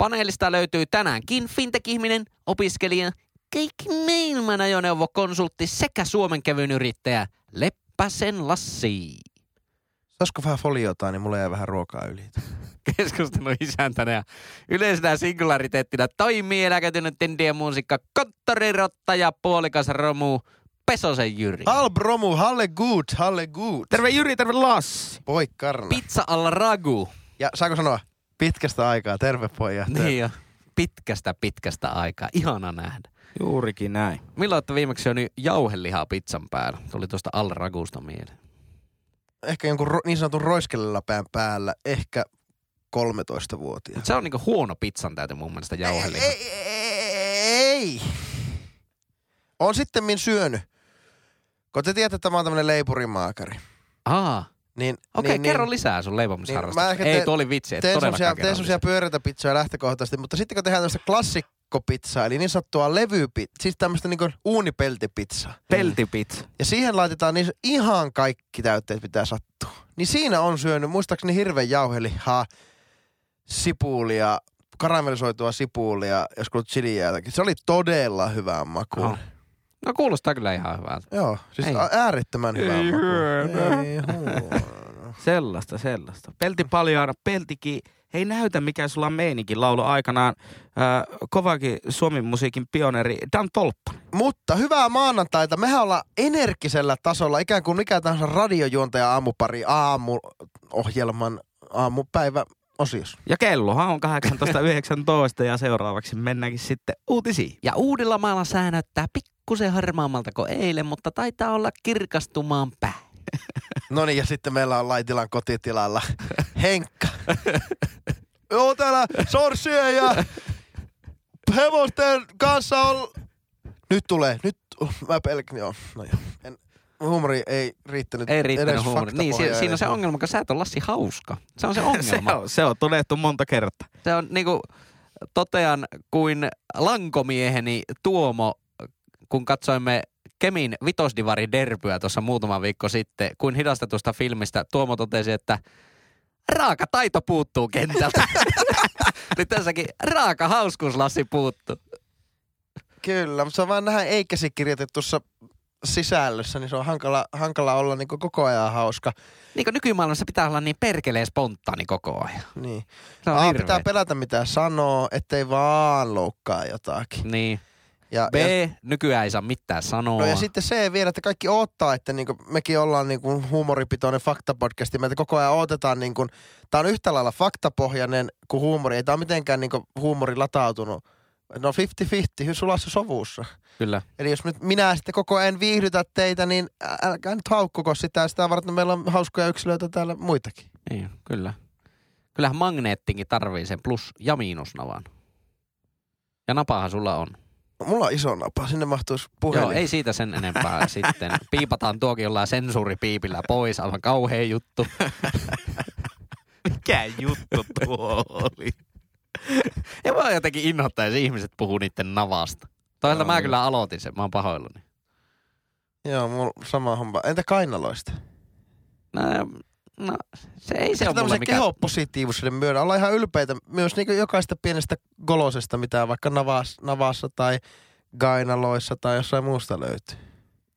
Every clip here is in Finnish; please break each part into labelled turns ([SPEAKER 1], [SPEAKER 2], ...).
[SPEAKER 1] Paneelista löytyy tänäänkin fintech-ihminen, opiskelija, kaikki maailman ajoneuvokonsultti sekä Suomen kevyn yrittäjä Leppäsen Lassi.
[SPEAKER 2] Saisiko vähän foliota, niin mulla jää vähän ruokaa yli.
[SPEAKER 1] Keskustelun isäntänä ja yleisenä singulariteettina toimii eläköitynyt indien muusikko, konttorirotta ja puolikas romu Pesosen Jyri.
[SPEAKER 2] Hal bromu, halle good, halle good.
[SPEAKER 3] Terve Jyri, terve Lassi.
[SPEAKER 2] Poi.
[SPEAKER 1] Pizza alla ragu.
[SPEAKER 2] ja saako sanoa? Pitkästä aikaa, terve pojat.
[SPEAKER 1] Niin jo. Pitkästä pitkästä aikaa. Ihana nähdä.
[SPEAKER 3] Juurikin näin.
[SPEAKER 1] Milloin olette viimeksi syönyt jauhelihaa pizzan päällä? Tuli tuosta al ragusta mieleen.
[SPEAKER 2] Ehkä jonkun ro- niin sanotun roiskelläpään päällä, ehkä 13-vuotias.
[SPEAKER 1] Mut se on niinku huono pizzan täyty mun mielestä jauheliha.
[SPEAKER 2] Ei, ei, ei. On sitten min syönyt. Kun te tiedätte, että mä oon tämmönen leipurimaakari.
[SPEAKER 1] Aa,
[SPEAKER 2] Niin,
[SPEAKER 1] okei,
[SPEAKER 2] niin,
[SPEAKER 1] kerro
[SPEAKER 2] niin,
[SPEAKER 1] lisää sun leipomisharrastuksesta.
[SPEAKER 2] Niin, mä ehkä
[SPEAKER 1] Ei, tuo oli vitsi, et
[SPEAKER 2] teen semmosia, teen semmosia pyöreitä pizzoja lähtökohtaisesti, mutta sitten kun tehdään tämmöistä klassikkopizzaa, eli niin sanottua levypizzaa, siis tämmöistä niinku uunipeltipizzaa.
[SPEAKER 3] Peltipizza.
[SPEAKER 2] Ja siihen laitetaan niin ihan kaikki täytteet pitää sattua. Niin siinä on syönyt muistaakseni hirveän jauhelihaa, sipulia, karamellisoitua sipulia, joskus chiliä jotakin. Se oli todella hyvää makua.
[SPEAKER 1] Oho. No kuulostaa kyllä ihan hyvältä.
[SPEAKER 2] Joo, siis
[SPEAKER 1] Ei.
[SPEAKER 2] äärettömän hyvää
[SPEAKER 3] Ei
[SPEAKER 2] makua.
[SPEAKER 3] hyvä.
[SPEAKER 2] Ei huono.
[SPEAKER 3] Sellaista, sellaista. Pelti paljaana, peltikin. Hei näytä mikä sulla on meininki laulu aikanaan. Äh, kovakin Suomen musiikin pioneeri Dan Tolppa.
[SPEAKER 2] Mutta hyvää maanantaita. Mehän ollaan energisellä tasolla, ikään kuin mikä tahansa radiojuontaja aamupari aamuohjelman aamupäivä osiossa.
[SPEAKER 3] Ja kellohan on 18.19 ja seuraavaksi mennäänkin sitten uutisiin.
[SPEAKER 1] Ja Uudellamaalla sää näyttää pikkusen harmaammalta kuin eilen, mutta taitaa olla kirkastumaan päin.
[SPEAKER 2] No niin, ja sitten meillä on Laitilan kotitilalla Henkka. Joo, täällä sorsien ja hevosten kanssa on... Nyt tulee, nyt mä pelkän, joo, no joo. En, huumori ei riittänyt
[SPEAKER 1] Ei riittänyt
[SPEAKER 2] edes
[SPEAKER 1] huumori. Niin, si- siinä on se ongelma, kun sä et ole Lassi hauska. Se on se
[SPEAKER 3] Se
[SPEAKER 1] ongelma.
[SPEAKER 3] on, se on todettu monta kertaa.
[SPEAKER 1] Se on niinku, totean kuin lankomieheni Tuomo, kun katsoimme Kemin vitosdivari derbyä tuossa muutama viikko sitten, kuin hidastetusta filmistä Tuomo totesi, että raaka taito puuttuu kentältä. Nyt tässäkin raaka hauskuus Lassi puuttuu.
[SPEAKER 2] Kyllä, mutta se on vaan nähdä eikäsi kirjoitetussa sisällössä, niin se on hankala, hankala olla niin koko ajan hauska.
[SPEAKER 1] Niin kuin nykymaailmassa pitää olla niin perkeleen spontaani koko ajan.
[SPEAKER 2] Niin.
[SPEAKER 1] Se on
[SPEAKER 2] A,
[SPEAKER 1] hirveetä.
[SPEAKER 2] pitää pelätä mitä sanoo, ettei vaan loukkaa jotakin.
[SPEAKER 1] Niin.
[SPEAKER 2] Ja,
[SPEAKER 1] B,
[SPEAKER 2] ja,
[SPEAKER 1] nykyään ei saa mitään sanoa.
[SPEAKER 2] no ja sitten se vielä, että kaikki odottaa, että niinku, mekin ollaan niinku huumoripitoinen faktapodcasti. Meitä koko ajan odotetaan, niinku, tää on yhtä lailla faktapohjainen kuin huumori. Ei tää ole mitenkään niinku, huumori latautunut. No 50-50, sulassa sovussa.
[SPEAKER 1] Kyllä.
[SPEAKER 2] Eli jos nyt minä sitten koko ajan viihdytä teitä, niin älkää nyt haukkuko sitä. Sitä varten meillä on hauskoja yksilöitä täällä muitakin.
[SPEAKER 1] Niin, kyllä. Kyllähän magneettinkin tarvii sen plus- ja miinusnavan. Ja napahan sulla on.
[SPEAKER 2] Mulla on iso napa, sinne mahtuisi puhelin.
[SPEAKER 1] Joo, ei siitä sen enempää sitten. Piipataan tuokin jollain sensuuripiipillä pois, aivan kauhea juttu.
[SPEAKER 3] Mikä juttu tuo oli?
[SPEAKER 1] Ja mä jotenkin innoittaa, jos ihmiset puhuu niiden navasta. Toisaalta mä kyllä aloitin sen, mä oon pahoillani.
[SPEAKER 2] Joo, mulla sama homma. Entä kainaloista?
[SPEAKER 1] No, no se ei se
[SPEAKER 2] Se
[SPEAKER 1] ole mulle mikään...
[SPEAKER 2] kehopositiivisuuden myötä. Ollaan ihan ylpeitä myös niin jokaista pienestä golosesta, mitä vaikka navas, navassa tai gainaloissa tai jossain muusta löytyy.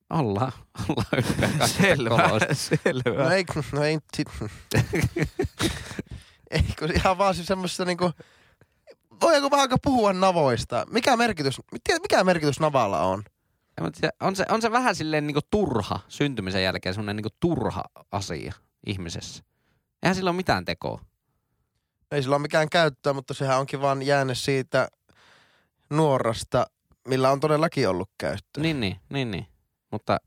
[SPEAKER 1] Ollaan, ollaan kaikista
[SPEAKER 3] Selvä, selvä.
[SPEAKER 2] No ei, no ei, ei kun ihan vaan siis semmoista niinku, voidaanko vähän aikaa puhua navoista? Mikä merkitys, mikä merkitys navalla on?
[SPEAKER 1] Ja, mutta se- On se, on se vähän silleen niinku turha syntymisen jälkeen, semmoinen niinku turha asia ihmisessä. Eihän sillä ole mitään tekoa.
[SPEAKER 2] Ei sillä ole mikään käyttöä, mutta sehän onkin vaan jäänyt siitä nuorasta, millä on todellakin ollut käyttöä.
[SPEAKER 1] Niin, niin, niin, niin. Mutta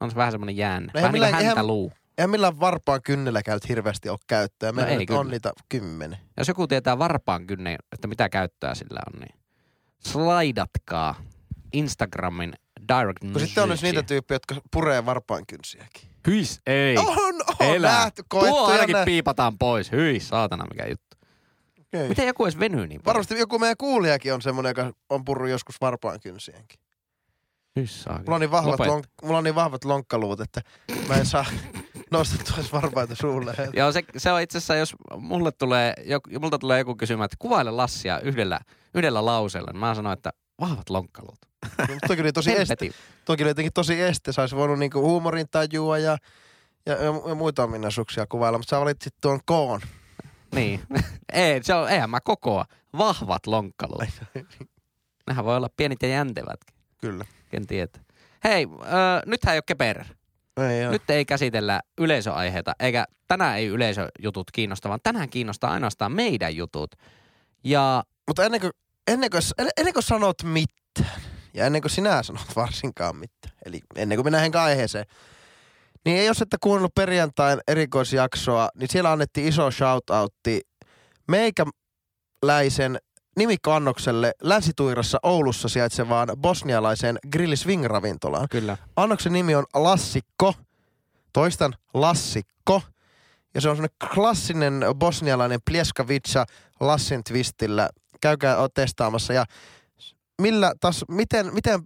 [SPEAKER 1] on se vähän semmoinen jäänne.
[SPEAKER 2] Eihän
[SPEAKER 1] Vähän niin kuin
[SPEAKER 2] millään- eihän-
[SPEAKER 1] häntä luu.
[SPEAKER 2] Eihän millään varpaan kynnellä käyt hirveästi ole käyttöä. Meillä
[SPEAKER 1] ei
[SPEAKER 2] nyt
[SPEAKER 1] kyllä.
[SPEAKER 2] on niitä kymmenen.
[SPEAKER 1] Jos joku tietää varpaan kynnen, että mitä käyttöä sillä on, niin slaidatkaa Instagramin direct
[SPEAKER 2] Kun sitten on myös niitä tyyppejä, jotka puree varpaankynsiäkin.
[SPEAKER 1] Hyis, ei.
[SPEAKER 2] On, on
[SPEAKER 1] Elä.
[SPEAKER 2] nähty, koettu
[SPEAKER 1] Tuo ainakin piipataan pois. Hyi, saatana mikä juttu.
[SPEAKER 2] Okei.
[SPEAKER 1] Miten joku edes venyy niin paljon?
[SPEAKER 2] Varmasti joku meidän kuulijakin on semmoinen, joka on purru joskus varpaankynsiäkin.
[SPEAKER 1] Hys,
[SPEAKER 2] Mulla on niin vahvat,
[SPEAKER 1] Lopeta.
[SPEAKER 2] lonk, mulla on niin vahvat lonkkaluut, että mä en saa nostettua edes varpaita suulle.
[SPEAKER 1] Joo, se, se on itse asiassa, jos mulle tulee, joku, multa tulee joku kysymään, että kuvaile Lassia yhdellä, yhdellä lauseella, niin mä sanon, että vahvat lonkkaluut.
[SPEAKER 2] Mutta toki oli tosi este. Toki oli jotenkin tosi este. Saisi voinut niinku huumorin tajua ja, ja, ja, muita ominaisuuksia kuvailla, mutta sä valitsit tuon koon.
[SPEAKER 1] Niin. Ei, se on, eihän mä kokoa. Vahvat lonkkaluut. Nehän voi olla pienit ja jäntevätkin.
[SPEAKER 2] Kyllä.
[SPEAKER 1] Ken tietää. Hei, äh, nythän ei ole keperer.
[SPEAKER 2] Ei ole.
[SPEAKER 1] Nyt ei käsitellä yleisöaiheita, eikä tänään ei yleisöjutut kiinnosta, vaan tänään kiinnostaa ainoastaan meidän jutut. Ja
[SPEAKER 2] Mutta ennen kuin, ennen, kuin, ennen kuin sanot mitään, ja ennen kuin sinä sanot varsinkaan mitään, eli ennen kuin mennään aiheeseen, niin jos ette kuunnellut perjantain erikoisjaksoa, niin siellä annettiin iso shoutoutti meikäläisen nimikkoannokselle Länsituirassa Oulussa sijaitsevaan bosnialaiseen Grill Swing ravintolaan.
[SPEAKER 1] kyllä.
[SPEAKER 2] Annoksen nimi on Lassikko. Toistan Lassikko. Ja se on semmoinen klassinen bosnialainen plieskavica Lassin twistillä. Käykää o- testaamassa. Ja millä tas, miten, miten,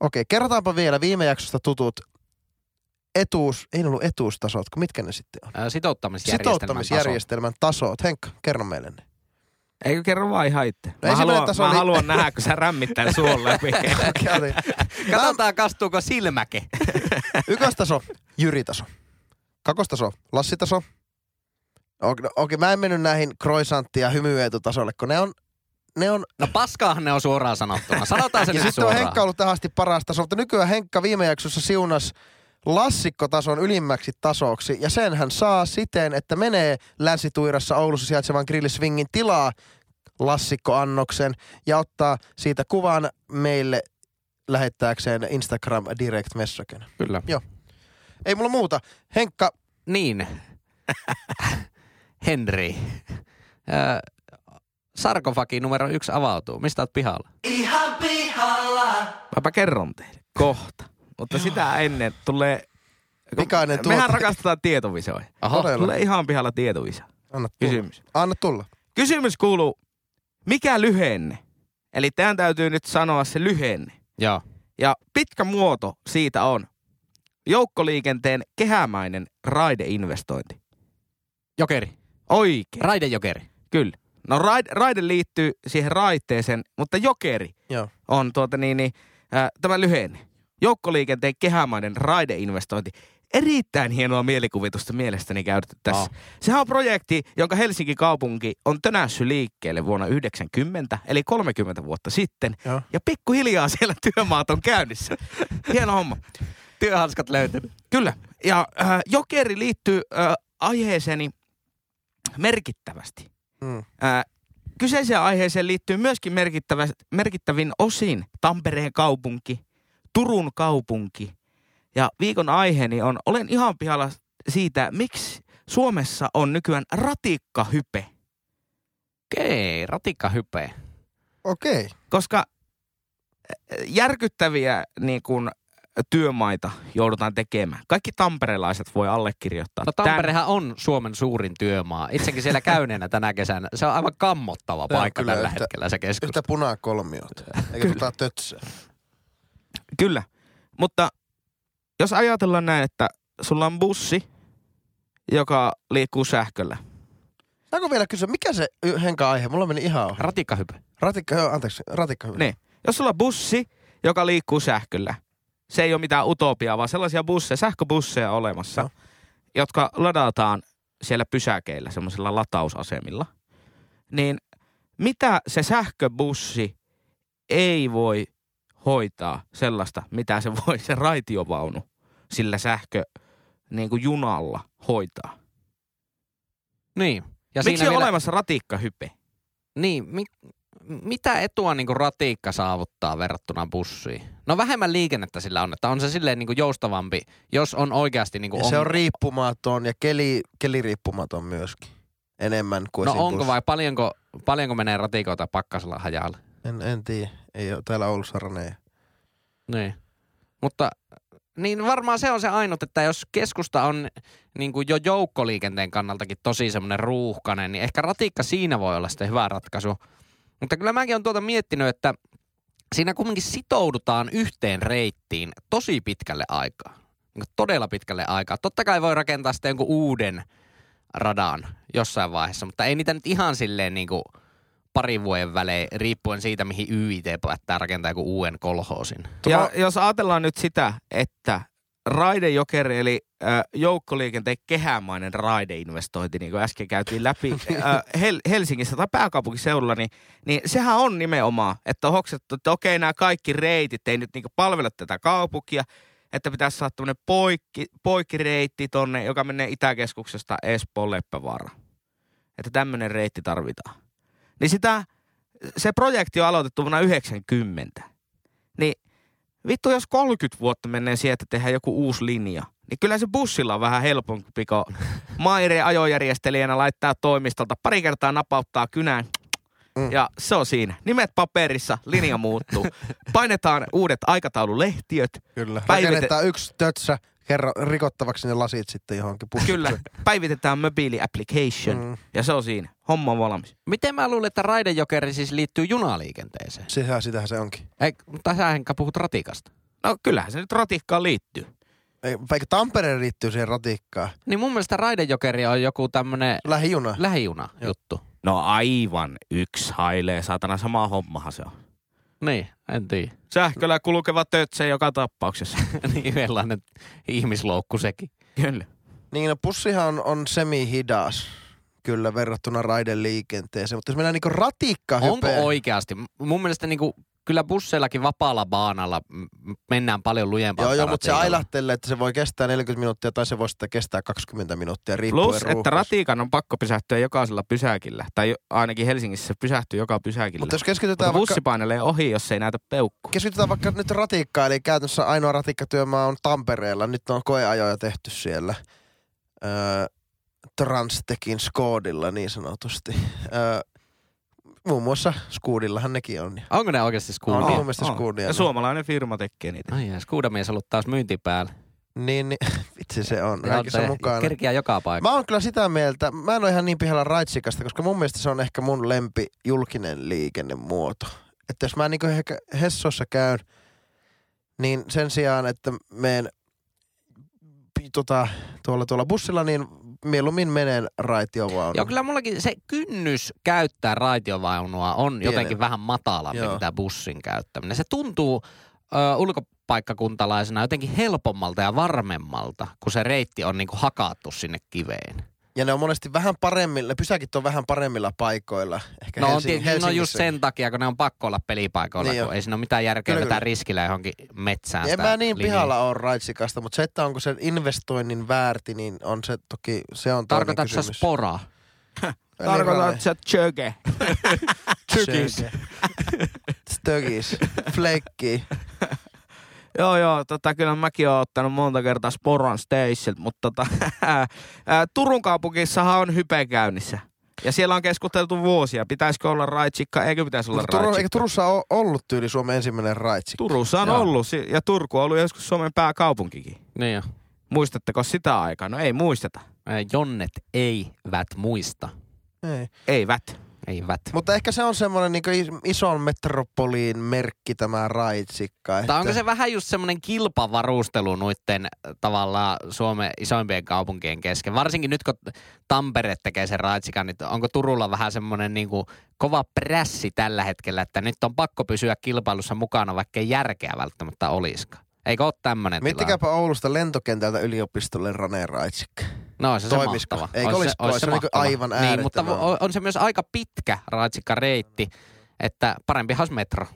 [SPEAKER 2] okei, kerrotaanpa vielä viime jaksosta tutut etuus, ei ollut etuustasot, kun mitkä ne sitten on?
[SPEAKER 1] Ää, Sitouttamisjärjestelmän
[SPEAKER 2] Sitouttamisjärjestelmän tasot. Henkka, kerro meille ne.
[SPEAKER 3] Eikö kerro vaan ihan itse? Mä,
[SPEAKER 2] ensimmäinen
[SPEAKER 3] haluan,
[SPEAKER 2] taso
[SPEAKER 3] mä
[SPEAKER 2] oli-
[SPEAKER 3] haluan nähdä, kun sä rämmit tän suon läpi.
[SPEAKER 1] Katsotaan, kastuuko silmäke.
[SPEAKER 2] Ykköstaso, Jyri-taso. Kakkostaso, Lassitaso. Okei, okei, mä en mennyt näihin croissantti- ja hymyeetutasolle, kun ne on, ne on
[SPEAKER 1] No paskaahan ne on suoraan sanottuna. Sanotaan se
[SPEAKER 2] ja
[SPEAKER 1] nyt
[SPEAKER 2] sitten on. Henkka ollut tähän asti paras taso, mutta nykyään Henkka viime jaksossa siunas lassikkotason ylimmäksi tasoksi. Ja sen hän saa siten, että menee Länsituirassa Oulussa sijaitsevan Grilliswingin tilaa lassikkoannoksen ja ottaa siitä kuvan meille lähettääkseen Instagram direct messagen.
[SPEAKER 1] Kyllä.
[SPEAKER 2] Ei mulla muuta. Henkka,
[SPEAKER 1] Niin. Henri. Ää, sarkofagi numero yksi avautuu. Mistä oot pihalla?
[SPEAKER 3] Mäpä kerron teille kohta. Mutta sitä ennen tulee...
[SPEAKER 2] Pikainen
[SPEAKER 3] Mehän
[SPEAKER 2] tuote.
[SPEAKER 3] rakastetaan tietovisoja.
[SPEAKER 1] Aha.
[SPEAKER 2] Todella.
[SPEAKER 3] Tulee ihan pihalla tietoviso.
[SPEAKER 2] anna tulla.
[SPEAKER 3] Kysymys.
[SPEAKER 2] Anna tulla.
[SPEAKER 3] Kysymys kuuluu, mikä lyhenne? Eli teidän täytyy nyt sanoa se lyhenne.
[SPEAKER 1] Joo.
[SPEAKER 3] Ja pitkä muoto siitä on joukkoliikenteen kehämäinen raideinvestointi.
[SPEAKER 1] Jokeri.
[SPEAKER 3] Oikein,
[SPEAKER 1] Raidejokeri.
[SPEAKER 3] kyllä. No raide, raide liittyy siihen raiteeseen, mutta jokeri
[SPEAKER 2] Joo.
[SPEAKER 3] on tuota niin, niin äh, tämä lyhenne. Joukkoliikenteen kehämainen raideinvestointi. Erittäin hienoa mielikuvitusta mielestäni käytetty tässä.
[SPEAKER 1] Oh.
[SPEAKER 3] Sehän on projekti, jonka Helsingin kaupunki on tönässy liikkeelle vuonna 90, eli 30 vuotta sitten.
[SPEAKER 2] Joo.
[SPEAKER 3] Ja pikkuhiljaa siellä työmaat on käynnissä. Hieno homma.
[SPEAKER 1] Työhanskat löytynyt.
[SPEAKER 3] Kyllä. Ja äh, jokeri liittyy äh, aiheeseeni merkittävästi.
[SPEAKER 2] Mm.
[SPEAKER 3] Äh, kyseiseen aiheeseen liittyy myöskin merkittävä, merkittävin osin Tampereen kaupunki, Turun kaupunki. Ja viikon aiheeni on, olen ihan pihalla siitä, miksi Suomessa on nykyään ratikkahype.
[SPEAKER 1] Okei, ratikka hype.
[SPEAKER 2] Okei.
[SPEAKER 3] Koska järkyttäviä niin kun, työmaita joudutaan tekemään. Kaikki tamperelaiset voi allekirjoittaa.
[SPEAKER 1] No. Tamperehan on Suomen suurin työmaa. Itsekin siellä käyneenä tänä kesänä. Se on aivan kammottava
[SPEAKER 2] on
[SPEAKER 1] paikka
[SPEAKER 2] kyllä
[SPEAKER 1] tällä
[SPEAKER 2] yhtä-
[SPEAKER 1] hetkellä se keskus.
[SPEAKER 2] Yhtä punakolmiota. Eikä tota tötsää.
[SPEAKER 3] Kyllä, mutta jos ajatellaan näin, että sulla on bussi, joka liikkuu sähköllä.
[SPEAKER 2] Saanko vielä kysyä, mikä se y- Henka aihe? Mulla meni ihan ohi.
[SPEAKER 1] Ratikka hype.
[SPEAKER 2] Ratikka, joo, anteeksi, ratikka hyvä.
[SPEAKER 3] Niin. Jos sulla on bussi, joka liikkuu sähköllä, se ei ole mitään utopiaa, vaan sellaisia busseja, sähköbusseja olemassa,
[SPEAKER 2] Joo.
[SPEAKER 3] jotka ladataan siellä pysäkeillä, semmoisilla latausasemilla. Niin mitä se sähköbussi ei voi hoitaa sellaista, mitä se voi se raitiovaunu sillä sähkö niin kuin junalla hoitaa.
[SPEAKER 1] Niin. Ja
[SPEAKER 3] Miksi
[SPEAKER 1] siinä
[SPEAKER 3] on
[SPEAKER 1] vielä,
[SPEAKER 3] olemassa ratikkahype?
[SPEAKER 1] Niin, mi, mitä etua niin ratikka saavuttaa verrattuna bussiin? No vähemmän liikennettä sillä on, että on se silleen niin joustavampi, jos on oikeasti niin
[SPEAKER 2] Ja se on riippumaton ja keli, keliriippumaton myöskin. Enemmän kuin
[SPEAKER 1] No onko
[SPEAKER 2] bussi.
[SPEAKER 1] vai paljonko, paljonko menee ratikoita pakkasella hajalle?
[SPEAKER 2] En, en tiedä. Ei ole täällä Oulussa raneja.
[SPEAKER 1] Niin. Mutta niin varmaan se on se ainut, että jos keskusta on niin kuin jo joukkoliikenteen kannaltakin tosi semmoinen ruuhkainen, niin ehkä ratikka siinä voi olla sitten hyvä ratkaisu. Mutta kyllä mäkin on tuota miettinyt, että siinä kumminkin sitoudutaan yhteen reittiin tosi pitkälle aikaa. Niin todella pitkälle aikaa. Totta kai voi rakentaa sitten jonkun uuden radan jossain vaiheessa, mutta ei niitä nyt ihan silleen niin kuin parin vuoden välein, riippuen siitä, mihin YIT päättää rakentaa joku uuden kolhoosin.
[SPEAKER 3] Ja jos ajatellaan nyt sitä, että raidejokeri eli äh, joukkoliikenteen kehämainen raideinvestointi, niin kuin äsken käytiin läpi äh, Hel- Helsingissä tai pääkaupunkiseudulla, niin, niin sehän on nimenomaan, että on hoksettu, että okei nämä kaikki reitit ei nyt niin palvele tätä kaupunkia, että pitäisi saada tämmöinen poikki, poikkireitti tonne, joka menee Itäkeskuksesta Espoon Leppävaara. Että tämmöinen reitti tarvitaan. Niin sitä, se projekti on aloitettu vuonna 90. Vittu, jos 30 vuotta menee siihen, että tehdään joku uusi linja, niin kyllä se bussilla on vähän helpompi, kun Maire ajojärjestelijänä laittaa toimistolta pari kertaa napauttaa kynään Mm. Ja se on siinä. Nimet paperissa, linja muuttuu. Painetaan uudet aikataululehtiöt.
[SPEAKER 2] Kyllä. Päivite- Rakennetaan yksi tötsä, kerro rikottavaksi ne lasit sitten johonkin pussiin.
[SPEAKER 3] Kyllä. Päivitetään mobile application mm. ja se on siinä. Homma on valmis.
[SPEAKER 1] Miten mä luulen, että raidejokeri siis liittyy junaliikenteeseen?
[SPEAKER 2] Sehän, sitähän se onkin.
[SPEAKER 1] Ei, mutta sä enkä puhut ratikasta.
[SPEAKER 3] No kyllähän se nyt ratikkaan liittyy.
[SPEAKER 2] Ei, vaikka Tampereen liittyy siihen ratikkaan.
[SPEAKER 1] Niin mun mielestä raidejokeri on joku tämmönen...
[SPEAKER 2] Lähijuna.
[SPEAKER 1] Lähijuna juttu.
[SPEAKER 3] No aivan yksi hailee, saatana sama hommahan se on.
[SPEAKER 1] Niin, en tiedä.
[SPEAKER 3] Sähköllä kulkeva tötse joka tapauksessa.
[SPEAKER 1] niin, sellainen ihmisloukku sekin.
[SPEAKER 3] Kyllä.
[SPEAKER 2] Niin, no pussihan on, on semi-hidas kyllä verrattuna raideliikenteeseen, mutta jos mennään niinku ratikka
[SPEAKER 1] Onko oikeasti? Mun mielestä niinku kyllä busseillakin vapaalla baanalla mennään paljon lujempaa.
[SPEAKER 2] Joo, joo, mutta se ailahtelee, että se voi kestää 40 minuuttia tai se voi sitten kestää 20 minuuttia riippuen
[SPEAKER 3] Plus, ruuhkas. että ratiikan on pakko pysähtyä jokaisella pysäkillä. Tai ainakin Helsingissä se pysähtyy joka pysäkillä.
[SPEAKER 2] Mutta jos keskitytään
[SPEAKER 3] mutta bussi painelee ohi, jos ei näytä peukku.
[SPEAKER 2] Keskitytään vaikka nyt ratikkaan, eli käytännössä ainoa ratikkatyömaa on Tampereella. Nyt on koeajoja tehty siellä. Öö, Transtekin Skoodilla niin sanotusti. Öö, Muun muassa Skuudillahan nekin on.
[SPEAKER 1] Onko ne oikeasti Skuudia?
[SPEAKER 2] On, mun mielestä Skuudia.
[SPEAKER 3] Ja suomalainen firma tekee niitä.
[SPEAKER 1] Ai ja Skuudamies ollut taas myynti päällä.
[SPEAKER 2] Niin, niin vitsi se on. se mukana.
[SPEAKER 1] Kerkiä joka paikka.
[SPEAKER 2] Mä oon kyllä sitä mieltä, mä en ole ihan niin pihalla raitsikasta, koska mun mielestä se on ehkä mun lempi julkinen liikennemuoto. Että jos mä niin ehkä Hessossa käyn, niin sen sijaan, että meen tota, tuolla, tuolla bussilla, niin mieluummin menen raitiovaunua.
[SPEAKER 1] Joo, kyllä mullakin se kynnys käyttää raitiovaunua on Pienen. jotenkin vähän matalampi kuin tämä bussin käyttäminen. Se tuntuu ö, ulkopaikkakuntalaisena jotenkin helpommalta ja varmemmalta, kun se reitti on niinku hakattu sinne kiveen.
[SPEAKER 2] Ja ne on monesti vähän paremmilla, ne pysäkit on vähän paremmilla paikoilla. Ehkä
[SPEAKER 1] no,
[SPEAKER 2] Helsing,
[SPEAKER 1] on, no just sen takia, kun ne on pakko olla pelipaikoilla, niin kun jo. ei siinä ole mitään järkeä vetää riskillä johonkin metsään.
[SPEAKER 2] En mä niin linjaa. pihalla ole raitsikasta, mutta se, että onko se investoinnin väärti, niin on se toki, se on
[SPEAKER 1] Tarkoitatko sä sporaa?
[SPEAKER 3] Tarkoitatko sä tjöge?
[SPEAKER 2] Tjögis. Stögis. Flekki.
[SPEAKER 3] Joo, joo, tota, kyllä mäkin oon ottanut monta kertaa Sporan Station, mutta tota, Turun kaupunkissahan on hype käynnissä. Ja siellä on keskusteltu vuosia, pitäisikö olla raitsikka, eikö pitäisi olla
[SPEAKER 2] Turu,
[SPEAKER 3] raitsikka.
[SPEAKER 2] Eikö Turussa ole ollut tyyli Suomen ensimmäinen raitsikka?
[SPEAKER 3] Turussa on Joo. ollut, ja Turku on ollut joskus Suomen pääkaupunkikin.
[SPEAKER 1] Niin jo.
[SPEAKER 3] Muistatteko sitä aikaa? No ei muisteta.
[SPEAKER 1] Jonnet eivät muista.
[SPEAKER 2] Ei.
[SPEAKER 3] Eivät.
[SPEAKER 1] Eivät.
[SPEAKER 2] Mutta ehkä se on semmoinen niin ison metropoliin merkki tämä raitsikka.
[SPEAKER 1] Että... Tai onko se vähän just semmoinen kilpavarustelu noitten tavallaan Suomen isoimpien kaupunkien kesken? Varsinkin nyt kun Tampere tekee sen raitsikan, niin onko Turulla vähän semmoinen niin kuin kova prässi tällä hetkellä, että nyt on pakko pysyä kilpailussa mukana, vaikka ei järkeä välttämättä olisikaan? Eikö ole tämmöinen
[SPEAKER 2] Miettikääpä Oulusta lentokentältä yliopistolle Raneen raitsikka.
[SPEAKER 1] No se
[SPEAKER 2] Toimisiko?
[SPEAKER 1] mahtava.
[SPEAKER 2] Eikö olisi, olisi, se, olisi se aivan
[SPEAKER 1] Niin, mutta on se myös aika pitkä raitsikka reitti, että parempi olisi metro.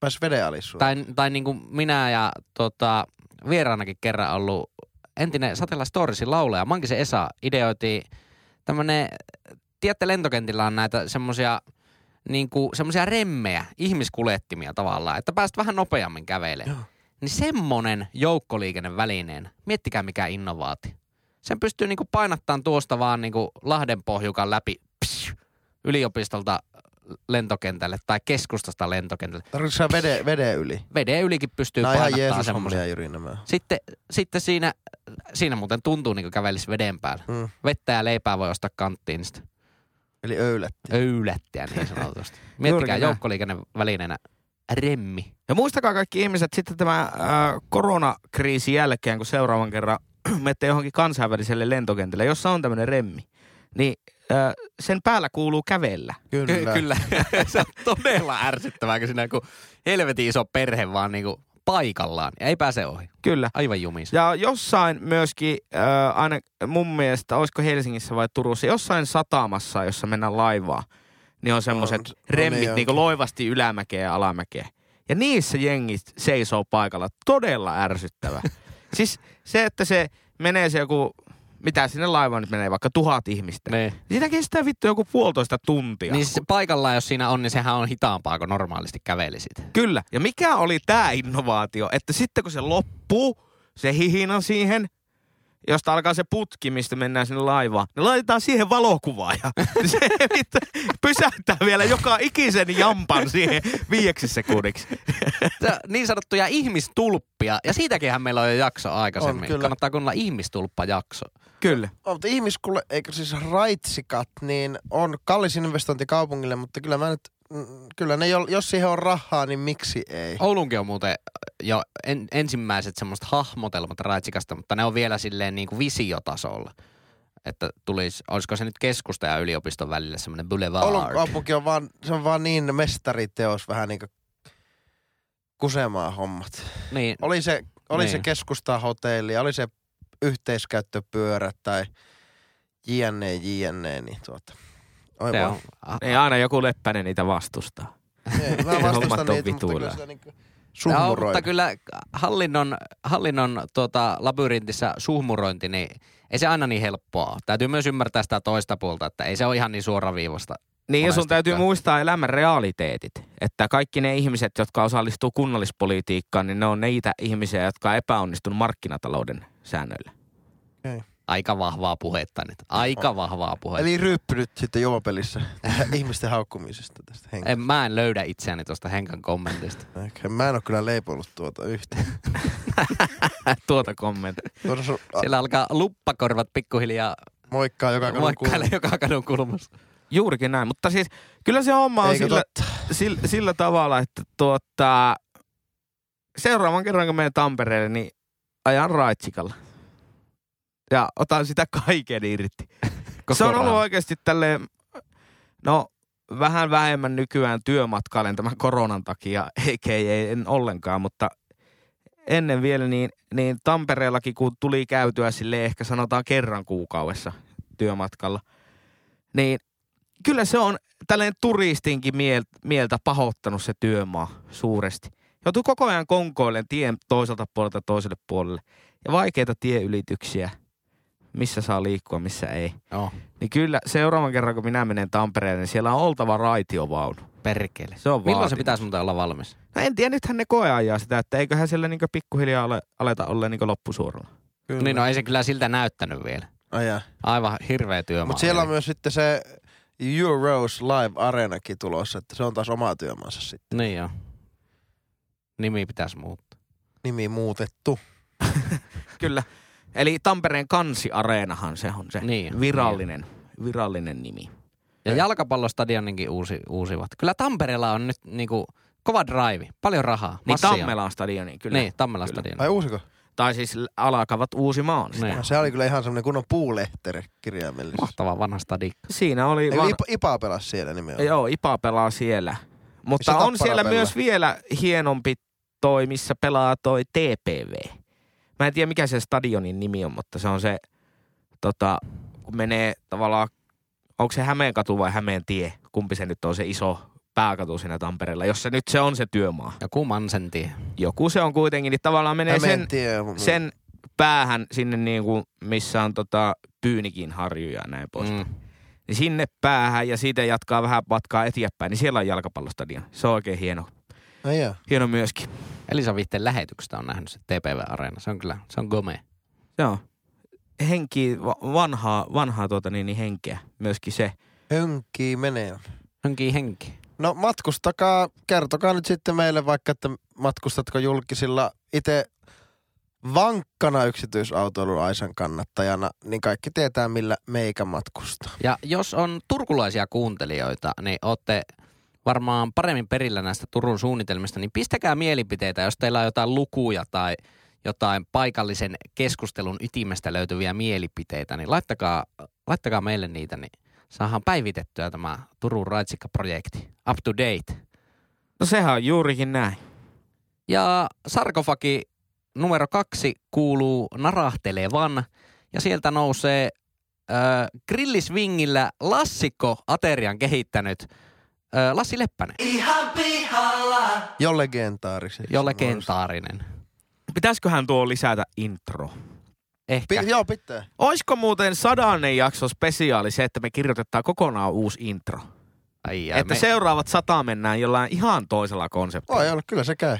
[SPEAKER 2] Pääs veden
[SPEAKER 1] Tai, tai niin kuin minä ja tota, vieraanakin kerran ollut entinen Satella Storiesin laulaja Mankisen Esa ideoitiin tämmönen, tiedätte lentokentillä on näitä semmosia niin semmoisia remmejä, ihmiskulettimia tavallaan, että pääst vähän nopeammin kävelemään. Niin semmonen joukkoliikennevälineen, miettikää mikä innovaati. Sen pystyy niinku painattaan tuosta vaan niinku Lahden pohjukan läpi psh, yliopistolta lentokentälle tai keskustasta lentokentälle.
[SPEAKER 2] Tarkoitatko sä vede, veden yli?
[SPEAKER 1] Veden ylikin pystyy
[SPEAKER 2] Nämä
[SPEAKER 1] painattaa semmoisen.
[SPEAKER 2] Jyri nämä.
[SPEAKER 1] Sitten, sitten siinä, siinä muuten tuntuu niin kuin kävelisi veden päällä.
[SPEAKER 2] Mm.
[SPEAKER 1] Vettä ja leipää voi ostaa kanttiin sitten
[SPEAKER 2] Eli öylätti.
[SPEAKER 1] öylättiä niin sanotusti. Miettikää joukkoliikennevälineenä remmi.
[SPEAKER 3] Ja muistakaa kaikki ihmiset sitten tämä äh, koronakriisin jälkeen, kun seuraavan kerran menette johonkin kansainväliselle lentokentälle, jossa on tämmöinen remmi, niin äh, sen päällä kuuluu kävellä.
[SPEAKER 2] Kyllä.
[SPEAKER 1] Ky- kyllä. se on todella ärsyttävää, kun siinä kun helvetin iso perhe vaan niinku paikallaan ja ei pääse ohi.
[SPEAKER 3] Kyllä.
[SPEAKER 1] Aivan jumissa.
[SPEAKER 3] Ja jossain myöskin, äh, aina mun mielestä, olisiko Helsingissä vai Turussa, jossain satamassa, jossa mennään laivaa, niin on semmoiset
[SPEAKER 2] on
[SPEAKER 3] remmit
[SPEAKER 2] niin
[SPEAKER 3] niin
[SPEAKER 2] onkin.
[SPEAKER 3] loivasti ylämäkeä ja alamäkeä. Ja niissä jengit seisoo paikalla. Todella ärsyttävä. siis se, että se menee se joku, mitä sinne laivaan nyt menee, vaikka tuhat ihmistä. Ne.
[SPEAKER 1] Niin.
[SPEAKER 3] Sitä kestää vittu joku puolitoista tuntia.
[SPEAKER 1] Niin siis paikallaan, jos siinä on, niin sehän on hitaampaa kuin normaalisti kävelisit.
[SPEAKER 3] Kyllä. Ja mikä oli tämä innovaatio, että sitten kun se loppuu, se hihina siihen, josta alkaa se putki, mistä mennään sinne laivaan, niin laitetaan siihen valokuvaa ja se pysäyttää vielä joka ikisen jampan siihen viieksi sekunniksi.
[SPEAKER 1] Se- niin sanottuja ihmistulppia, ja siitäkinhän meillä on jo jakso aikaisemmin.
[SPEAKER 2] On, kyllä.
[SPEAKER 1] Kannattaa kuunnella ihmistulppa-jakso.
[SPEAKER 3] Kyllä.
[SPEAKER 2] Oh, mutta ihmiskulle, eikö siis raitsikat, niin on kallis investointi kaupungille, mutta kyllä mä nyt, kyllä ne, jo- jos siihen on rahaa, niin miksi ei?
[SPEAKER 1] Oulunkin on muuten jo en, ensimmäiset semmoista hahmotelmat raitsikasta, mutta ne on vielä silleen niin kuin visiotasolla. Että tulisi, olisiko se nyt keskusta ja yliopiston välillä semmoinen boulevard.
[SPEAKER 2] Oulun kaupunki on vaan, se on vaan niin mestariteos vähän niin kuin kusemaa hommat.
[SPEAKER 1] Niin,
[SPEAKER 2] Oli se, oli se
[SPEAKER 1] Niin.
[SPEAKER 2] keskustaa hotelli, oli se yhteiskäyttöpyörä tai jne, jne, niin tuota. Oi
[SPEAKER 1] se on, a-
[SPEAKER 3] Ei aina joku leppänen niitä vastustaa.
[SPEAKER 2] Ei, mä vastustan niitä, mutta kyllä sitä niinku
[SPEAKER 1] Joo,
[SPEAKER 2] suhmuroida.
[SPEAKER 1] mutta kyllä hallinnon, hallinnon tuota, labyrintissä suhmurointi, niin ei se aina niin helppoa. Täytyy myös ymmärtää sitä toista puolta, että ei se ole ihan niin suoraviivasta.
[SPEAKER 3] Niin ja sun täytyy muistaa elämän realiteetit. Että kaikki ne ihmiset, jotka osallistuu kunnallispolitiikkaan, niin ne on niitä ihmisiä, jotka on epäonnistunut markkinatalouden säännöillä.
[SPEAKER 1] Aika vahvaa puhetta nyt. Aika vahvaa puhetta.
[SPEAKER 2] Eli ryppynyt sitten juopelissä ihmisten haukkumisesta tästä
[SPEAKER 1] En,
[SPEAKER 2] henkilöstä.
[SPEAKER 1] mä en löydä itseäni tuosta Henkan kommentista.
[SPEAKER 2] Mä en ole kyllä leiponut tuota yhtään.
[SPEAKER 3] Tuota kommenttia.
[SPEAKER 2] Tuota sun, a,
[SPEAKER 1] Siellä alkaa luppakorvat pikkuhiljaa
[SPEAKER 2] moikkaa joka kadun
[SPEAKER 1] moikkaile joka kadun kulmassa.
[SPEAKER 3] Juurikin näin. Mutta siis kyllä se homma on
[SPEAKER 2] Eikö
[SPEAKER 3] sillä,
[SPEAKER 2] totta?
[SPEAKER 3] sillä, sillä tavalla, että tuota, seuraavan kerran kun menen Tampereelle, niin ajan raitsikalla. Ja otan sitä kaiken irti.
[SPEAKER 1] Koko
[SPEAKER 3] se on ollut
[SPEAKER 1] rahan.
[SPEAKER 3] oikeasti tälleen, no vähän vähemmän nykyään työmatkailen tämän koronan takia, eikä ei, en ollenkaan, mutta ennen vielä niin, niin Tampereellakin kun tuli käytyä sille ehkä sanotaan kerran kuukaudessa työmatkalla, niin kyllä se on tälleen turistinkin miel, mieltä pahoittanut se työmaa suuresti. Joutuu koko ajan konkoilleen tien toiselta puolelta toiselle puolelle. Ja vaikeita tieylityksiä, missä saa liikkua, missä ei.
[SPEAKER 1] Joo,
[SPEAKER 3] Niin kyllä seuraavan kerran, kun minä menen Tampereelle, niin siellä on oltava raitiovaunu.
[SPEAKER 1] perkele.
[SPEAKER 3] Se on
[SPEAKER 1] Milloin se
[SPEAKER 3] vaatimus.
[SPEAKER 1] pitäisi muuten olla valmis?
[SPEAKER 3] No en tiedä, nythän ne koeajaa sitä, että eiköhän siellä niinku pikkuhiljaa ale, aleta olla niinku loppusuoralla.
[SPEAKER 2] Kyllä.
[SPEAKER 1] Niin no ei se kyllä siltä näyttänyt vielä.
[SPEAKER 2] Ai jaa.
[SPEAKER 1] Aivan hirveä työmaa.
[SPEAKER 2] Mutta siellä on myös sitten se Euros Live Arenakin tulossa, että se on taas oma työmaansa sitten.
[SPEAKER 1] Niin joo. Nimi pitäisi muuttaa.
[SPEAKER 2] Nimi muutettu.
[SPEAKER 3] Kyllä. Eli Tampereen kansiareenahan se on se
[SPEAKER 1] Niin,
[SPEAKER 3] virallinen, virallinen nimi.
[SPEAKER 1] Ja jalkapallostadioninkin uusi, uusivat. Kyllä Tampereella on nyt niinku kova drive, paljon rahaa,
[SPEAKER 3] Niin
[SPEAKER 1] massia.
[SPEAKER 3] Tammelan stadioni, kyllä.
[SPEAKER 1] Niin, Tammelan
[SPEAKER 3] Kyllä.
[SPEAKER 1] stadion.
[SPEAKER 2] Ai uusiko?
[SPEAKER 3] Tai siis alkavat uusimaan sitä.
[SPEAKER 1] Niin.
[SPEAKER 2] No, se oli kyllä ihan semmoinen kunnon puulehtere kirjaimellisesti.
[SPEAKER 1] Mahtava vanha stadi.
[SPEAKER 3] Siinä oli
[SPEAKER 2] Eikö
[SPEAKER 3] van...
[SPEAKER 2] Ipa, Ipa pelasi siellä nimenomaan?
[SPEAKER 3] Joo, Ipa pelaa siellä. Mutta
[SPEAKER 2] Missä
[SPEAKER 3] on siellä
[SPEAKER 2] pelaa?
[SPEAKER 3] myös vielä hienompi toi, missä pelaa toi TPV. Mä en tiedä mikä se stadionin nimi on, mutta se on se, tota, kun menee tavallaan, onko se Hämeenkatu vai Hämeentie? Kumpi se nyt on se iso pääkatu siinä Tampereella, jos se nyt se on se työmaa.
[SPEAKER 1] Joku Mansentie.
[SPEAKER 3] Joku se on kuitenkin, niin tavallaan menee sen, sen päähän sinne niin kuin, missä on tota, Pyynikin harjuja ja näin pois.
[SPEAKER 1] Mm.
[SPEAKER 3] Niin sinne päähän ja siitä jatkaa vähän matkaa eteenpäin, niin siellä on jalkapallostadion. Se on oikein hieno,
[SPEAKER 2] Ai jaa.
[SPEAKER 3] hieno myöskin.
[SPEAKER 1] Elisa Vihteen lähetyksestä on nähnyt se TPV-areena. Se on kyllä, se on gome.
[SPEAKER 3] Joo. Henki, va- vanhaa, vanhaa tuota niin, niin henkeä myöskin se.
[SPEAKER 2] Hönkii menee.
[SPEAKER 1] Hönkii henki.
[SPEAKER 2] No matkustakaa, kertokaa nyt sitten meille vaikka, että matkustatko julkisilla itse vankkana yksityisautoilun Aisan kannattajana, niin kaikki tietää millä meikä matkustaa.
[SPEAKER 1] Ja jos on turkulaisia kuuntelijoita, niin olette varmaan paremmin perillä näistä Turun suunnitelmista, niin pistäkää mielipiteitä, jos teillä on jotain lukuja tai jotain paikallisen keskustelun ytimestä löytyviä mielipiteitä, niin laittakaa, laittakaa meille niitä, niin saadaan päivitettyä tämä Turun Raitsikka-projekti. Up to date.
[SPEAKER 3] No sehän on juurikin näin.
[SPEAKER 1] Ja sarkofagi numero kaksi kuuluu narahtelevan ja sieltä nousee äh, grillisvingillä lassikko aterian kehittänyt äh, Lassi Leppänen,
[SPEAKER 2] Jo legendaarisesti.
[SPEAKER 1] jo legendaarinen.
[SPEAKER 3] Pitäisiköhän tuo lisätä intro?
[SPEAKER 1] Ehkä.
[SPEAKER 2] Pi- joo, pitää.
[SPEAKER 3] Oisko muuten sadannen jakso spesiaali se, että me kirjoitetaan kokonaan uusi intro?
[SPEAKER 1] Ai, ai,
[SPEAKER 3] että
[SPEAKER 1] me,
[SPEAKER 3] seuraavat sata mennään jollain ihan toisella konseptilla.
[SPEAKER 2] Voi olla, kyllä se käy.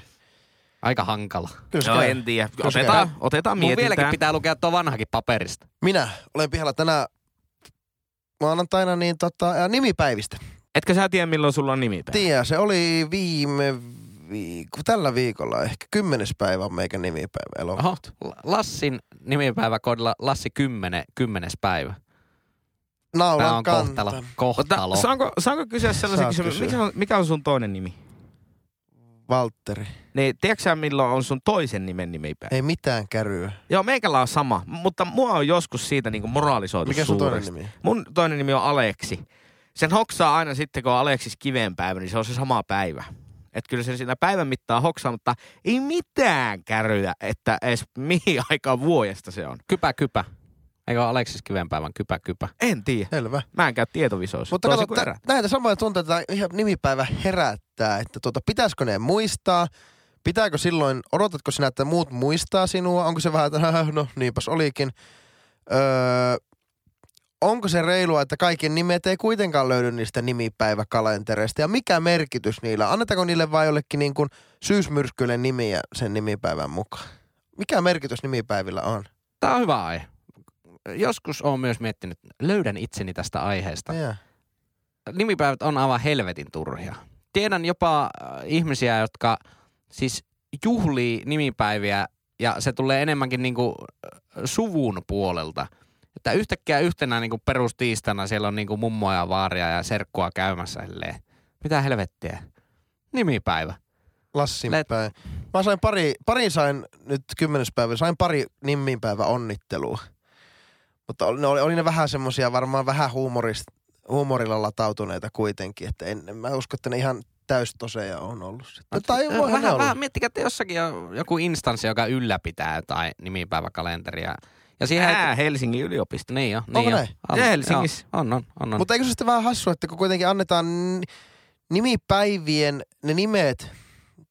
[SPEAKER 1] Aika hankala.
[SPEAKER 2] Kyllä se
[SPEAKER 3] Joo,
[SPEAKER 2] käy.
[SPEAKER 3] en tiedä.
[SPEAKER 2] Kyllä se
[SPEAKER 3] Otetaan,
[SPEAKER 2] käy.
[SPEAKER 3] otetaan
[SPEAKER 1] Mun vieläkin pitää lukea tuo vanhakin paperista.
[SPEAKER 2] Minä olen pihalla tänä maanantaina niin tota, ää, nimipäivistä.
[SPEAKER 3] Etkö sä tiedä, milloin sulla on nimipäivä?
[SPEAKER 2] Tiedä, se oli viime viikko, tällä viikolla ehkä. Kymmenes päivä on meikä nimipäivä
[SPEAKER 1] Oho,
[SPEAKER 2] elokuuta.
[SPEAKER 1] Lassin nimipäivä kodilla Lassi 10, 10. päivä. Tämä
[SPEAKER 2] Naulan
[SPEAKER 1] on kohtalo.
[SPEAKER 2] kanta.
[SPEAKER 1] kohtalo.
[SPEAKER 3] Ota, saanko, saanko kysyä sellaisen kysymyksen?
[SPEAKER 2] kysyä.
[SPEAKER 3] Mikä on, mikä on sun toinen nimi?
[SPEAKER 2] Valtteri.
[SPEAKER 3] Niin, tiedätkö sä, milloin on sun toisen nimen nimipäivä?
[SPEAKER 2] Ei mitään käryä.
[SPEAKER 3] Joo, meikällä on sama, mutta mua on joskus siitä niinku moralisoitu
[SPEAKER 2] Mikä sun toinen nimi?
[SPEAKER 3] Mun toinen nimi on Aleksi. Sen hoksaa aina sitten, kun on Aleksis kiven päivä, niin se on se sama päivä. Että kyllä sen siinä päivän mittaan hoksaa, mutta ei mitään käryä, että edes mihin aikaan vuodesta se on.
[SPEAKER 1] Kypä, kypä. Eikö ole Aleksis Kivenpäivän kypä, kypä?
[SPEAKER 3] En tiedä.
[SPEAKER 2] Selvä.
[SPEAKER 3] Mä en käy tietovisoissa.
[SPEAKER 2] Mutta kato, tä- näitä samoja tunteita ihan nimipäivä herättää, että tuota, pitäisikö ne muistaa, pitääkö silloin, odotatko sinä, että muut muistaa sinua, onko se vähän, että no niinpäs olikin. Öö, onko se reilua, että kaikkien nimet ei kuitenkaan löydy niistä nimipäiväkalentereista ja mikä merkitys niillä? Annetaanko niille vai jollekin niin kuin syysmyrskyille nimiä sen nimipäivän mukaan? Mikä merkitys nimipäivillä on?
[SPEAKER 1] Tämä on hyvä aihe. Joskus olen myös miettinyt, löydän itseni tästä aiheesta.
[SPEAKER 2] Ja.
[SPEAKER 1] Nimipäivät on aivan helvetin turhia. Tiedän jopa äh, ihmisiä, jotka siis juhlii nimipäiviä ja se tulee enemmänkin niinku äh, suvun puolelta. Että yhtäkkiä yhtenä niinku perustiistana siellä on niinku mummoa ja vaaria ja serkkua käymässä silleen. Mitä helvettiä? Nimipäivä.
[SPEAKER 2] Lassin
[SPEAKER 1] Let-
[SPEAKER 2] päin. Mä sain pari, pari sain nyt kymmenes päivä, sain pari nimipäivä onnittelua. Mutta oli, oli, oli ne vähän semmosia varmaan vähän huumorist, huumorilla latautuneita kuitenkin, että en, mä usko, että ne ihan täystoseja on ollut sitten. Tai ne
[SPEAKER 1] vähän, vähän miettikää, että jossakin on joku instanssi, joka ylläpitää jotain nimipäiväkalenteria. Ja siihen
[SPEAKER 3] Ää, Helsingin yliopisto.
[SPEAKER 1] Niin jo, niin
[SPEAKER 2] Onko
[SPEAKER 1] jo.
[SPEAKER 2] näin?
[SPEAKER 1] On,
[SPEAKER 3] Helsingissä.
[SPEAKER 1] Joo, on, on, on, on.
[SPEAKER 2] Mutta eikö se sitten vähän hassu, että kun kuitenkin annetaan ni- nimipäivien ne nimet,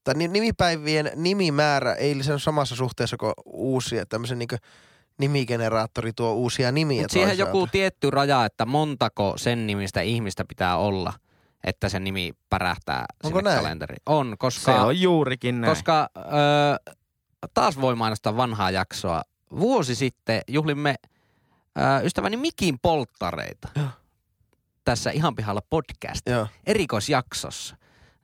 [SPEAKER 2] tai ni- nimipäivien nimimäärä ei ole samassa suhteessa kuin uusia, tämmöisen niin nimigeneraattori tuo uusia nimiä
[SPEAKER 1] Mutta siihen joku tietty raja, että montako sen nimistä ihmistä pitää olla, että se nimi pärähtää
[SPEAKER 2] Onko
[SPEAKER 1] sinne
[SPEAKER 2] näin?
[SPEAKER 1] kalenteriin. On,
[SPEAKER 3] Se
[SPEAKER 1] koska,
[SPEAKER 3] on juurikin näin.
[SPEAKER 1] koska ö, taas voi mainostaa vanhaa jaksoa. Vuosi sitten juhlimme ö, ystäväni Mikin polttareita
[SPEAKER 2] Joo.
[SPEAKER 1] tässä Ihan pihalla podcast
[SPEAKER 2] Joo.
[SPEAKER 1] erikoisjaksossa.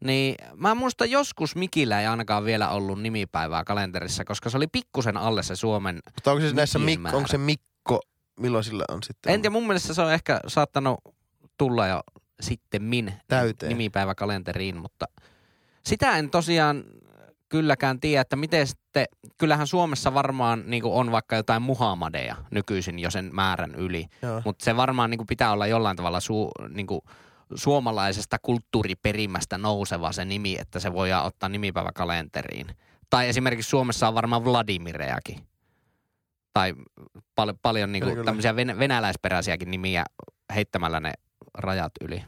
[SPEAKER 1] Niin mä muistan joskus Mikillä ei ainakaan vielä ollut nimipäivää kalenterissa, koska se oli pikkusen alle se Suomen
[SPEAKER 2] Mutta onko se näissä Mikko, onko se Mikko, milloin sillä on sitten?
[SPEAKER 1] En tiedä, mun mielestä se on ehkä saattanut tulla jo sitten min
[SPEAKER 2] Täyteen.
[SPEAKER 1] nimipäiväkalenteriin, mutta sitä en tosiaan kylläkään tiedä, että miten sitten, kyllähän Suomessa varmaan niin on vaikka jotain Muhammadeja nykyisin jo sen määrän yli, mutta se varmaan niin pitää olla jollain tavalla su, niin suomalaisesta kulttuuriperimästä nouseva se nimi, että se voidaan ottaa nimipäiväkalenteriin. Tai esimerkiksi Suomessa on varmaan Vladimirejakin. Tai pal- paljon niin
[SPEAKER 2] kyllä.
[SPEAKER 1] tämmöisiä ven- venäläisperäisiäkin nimiä heittämällä ne rajat yli.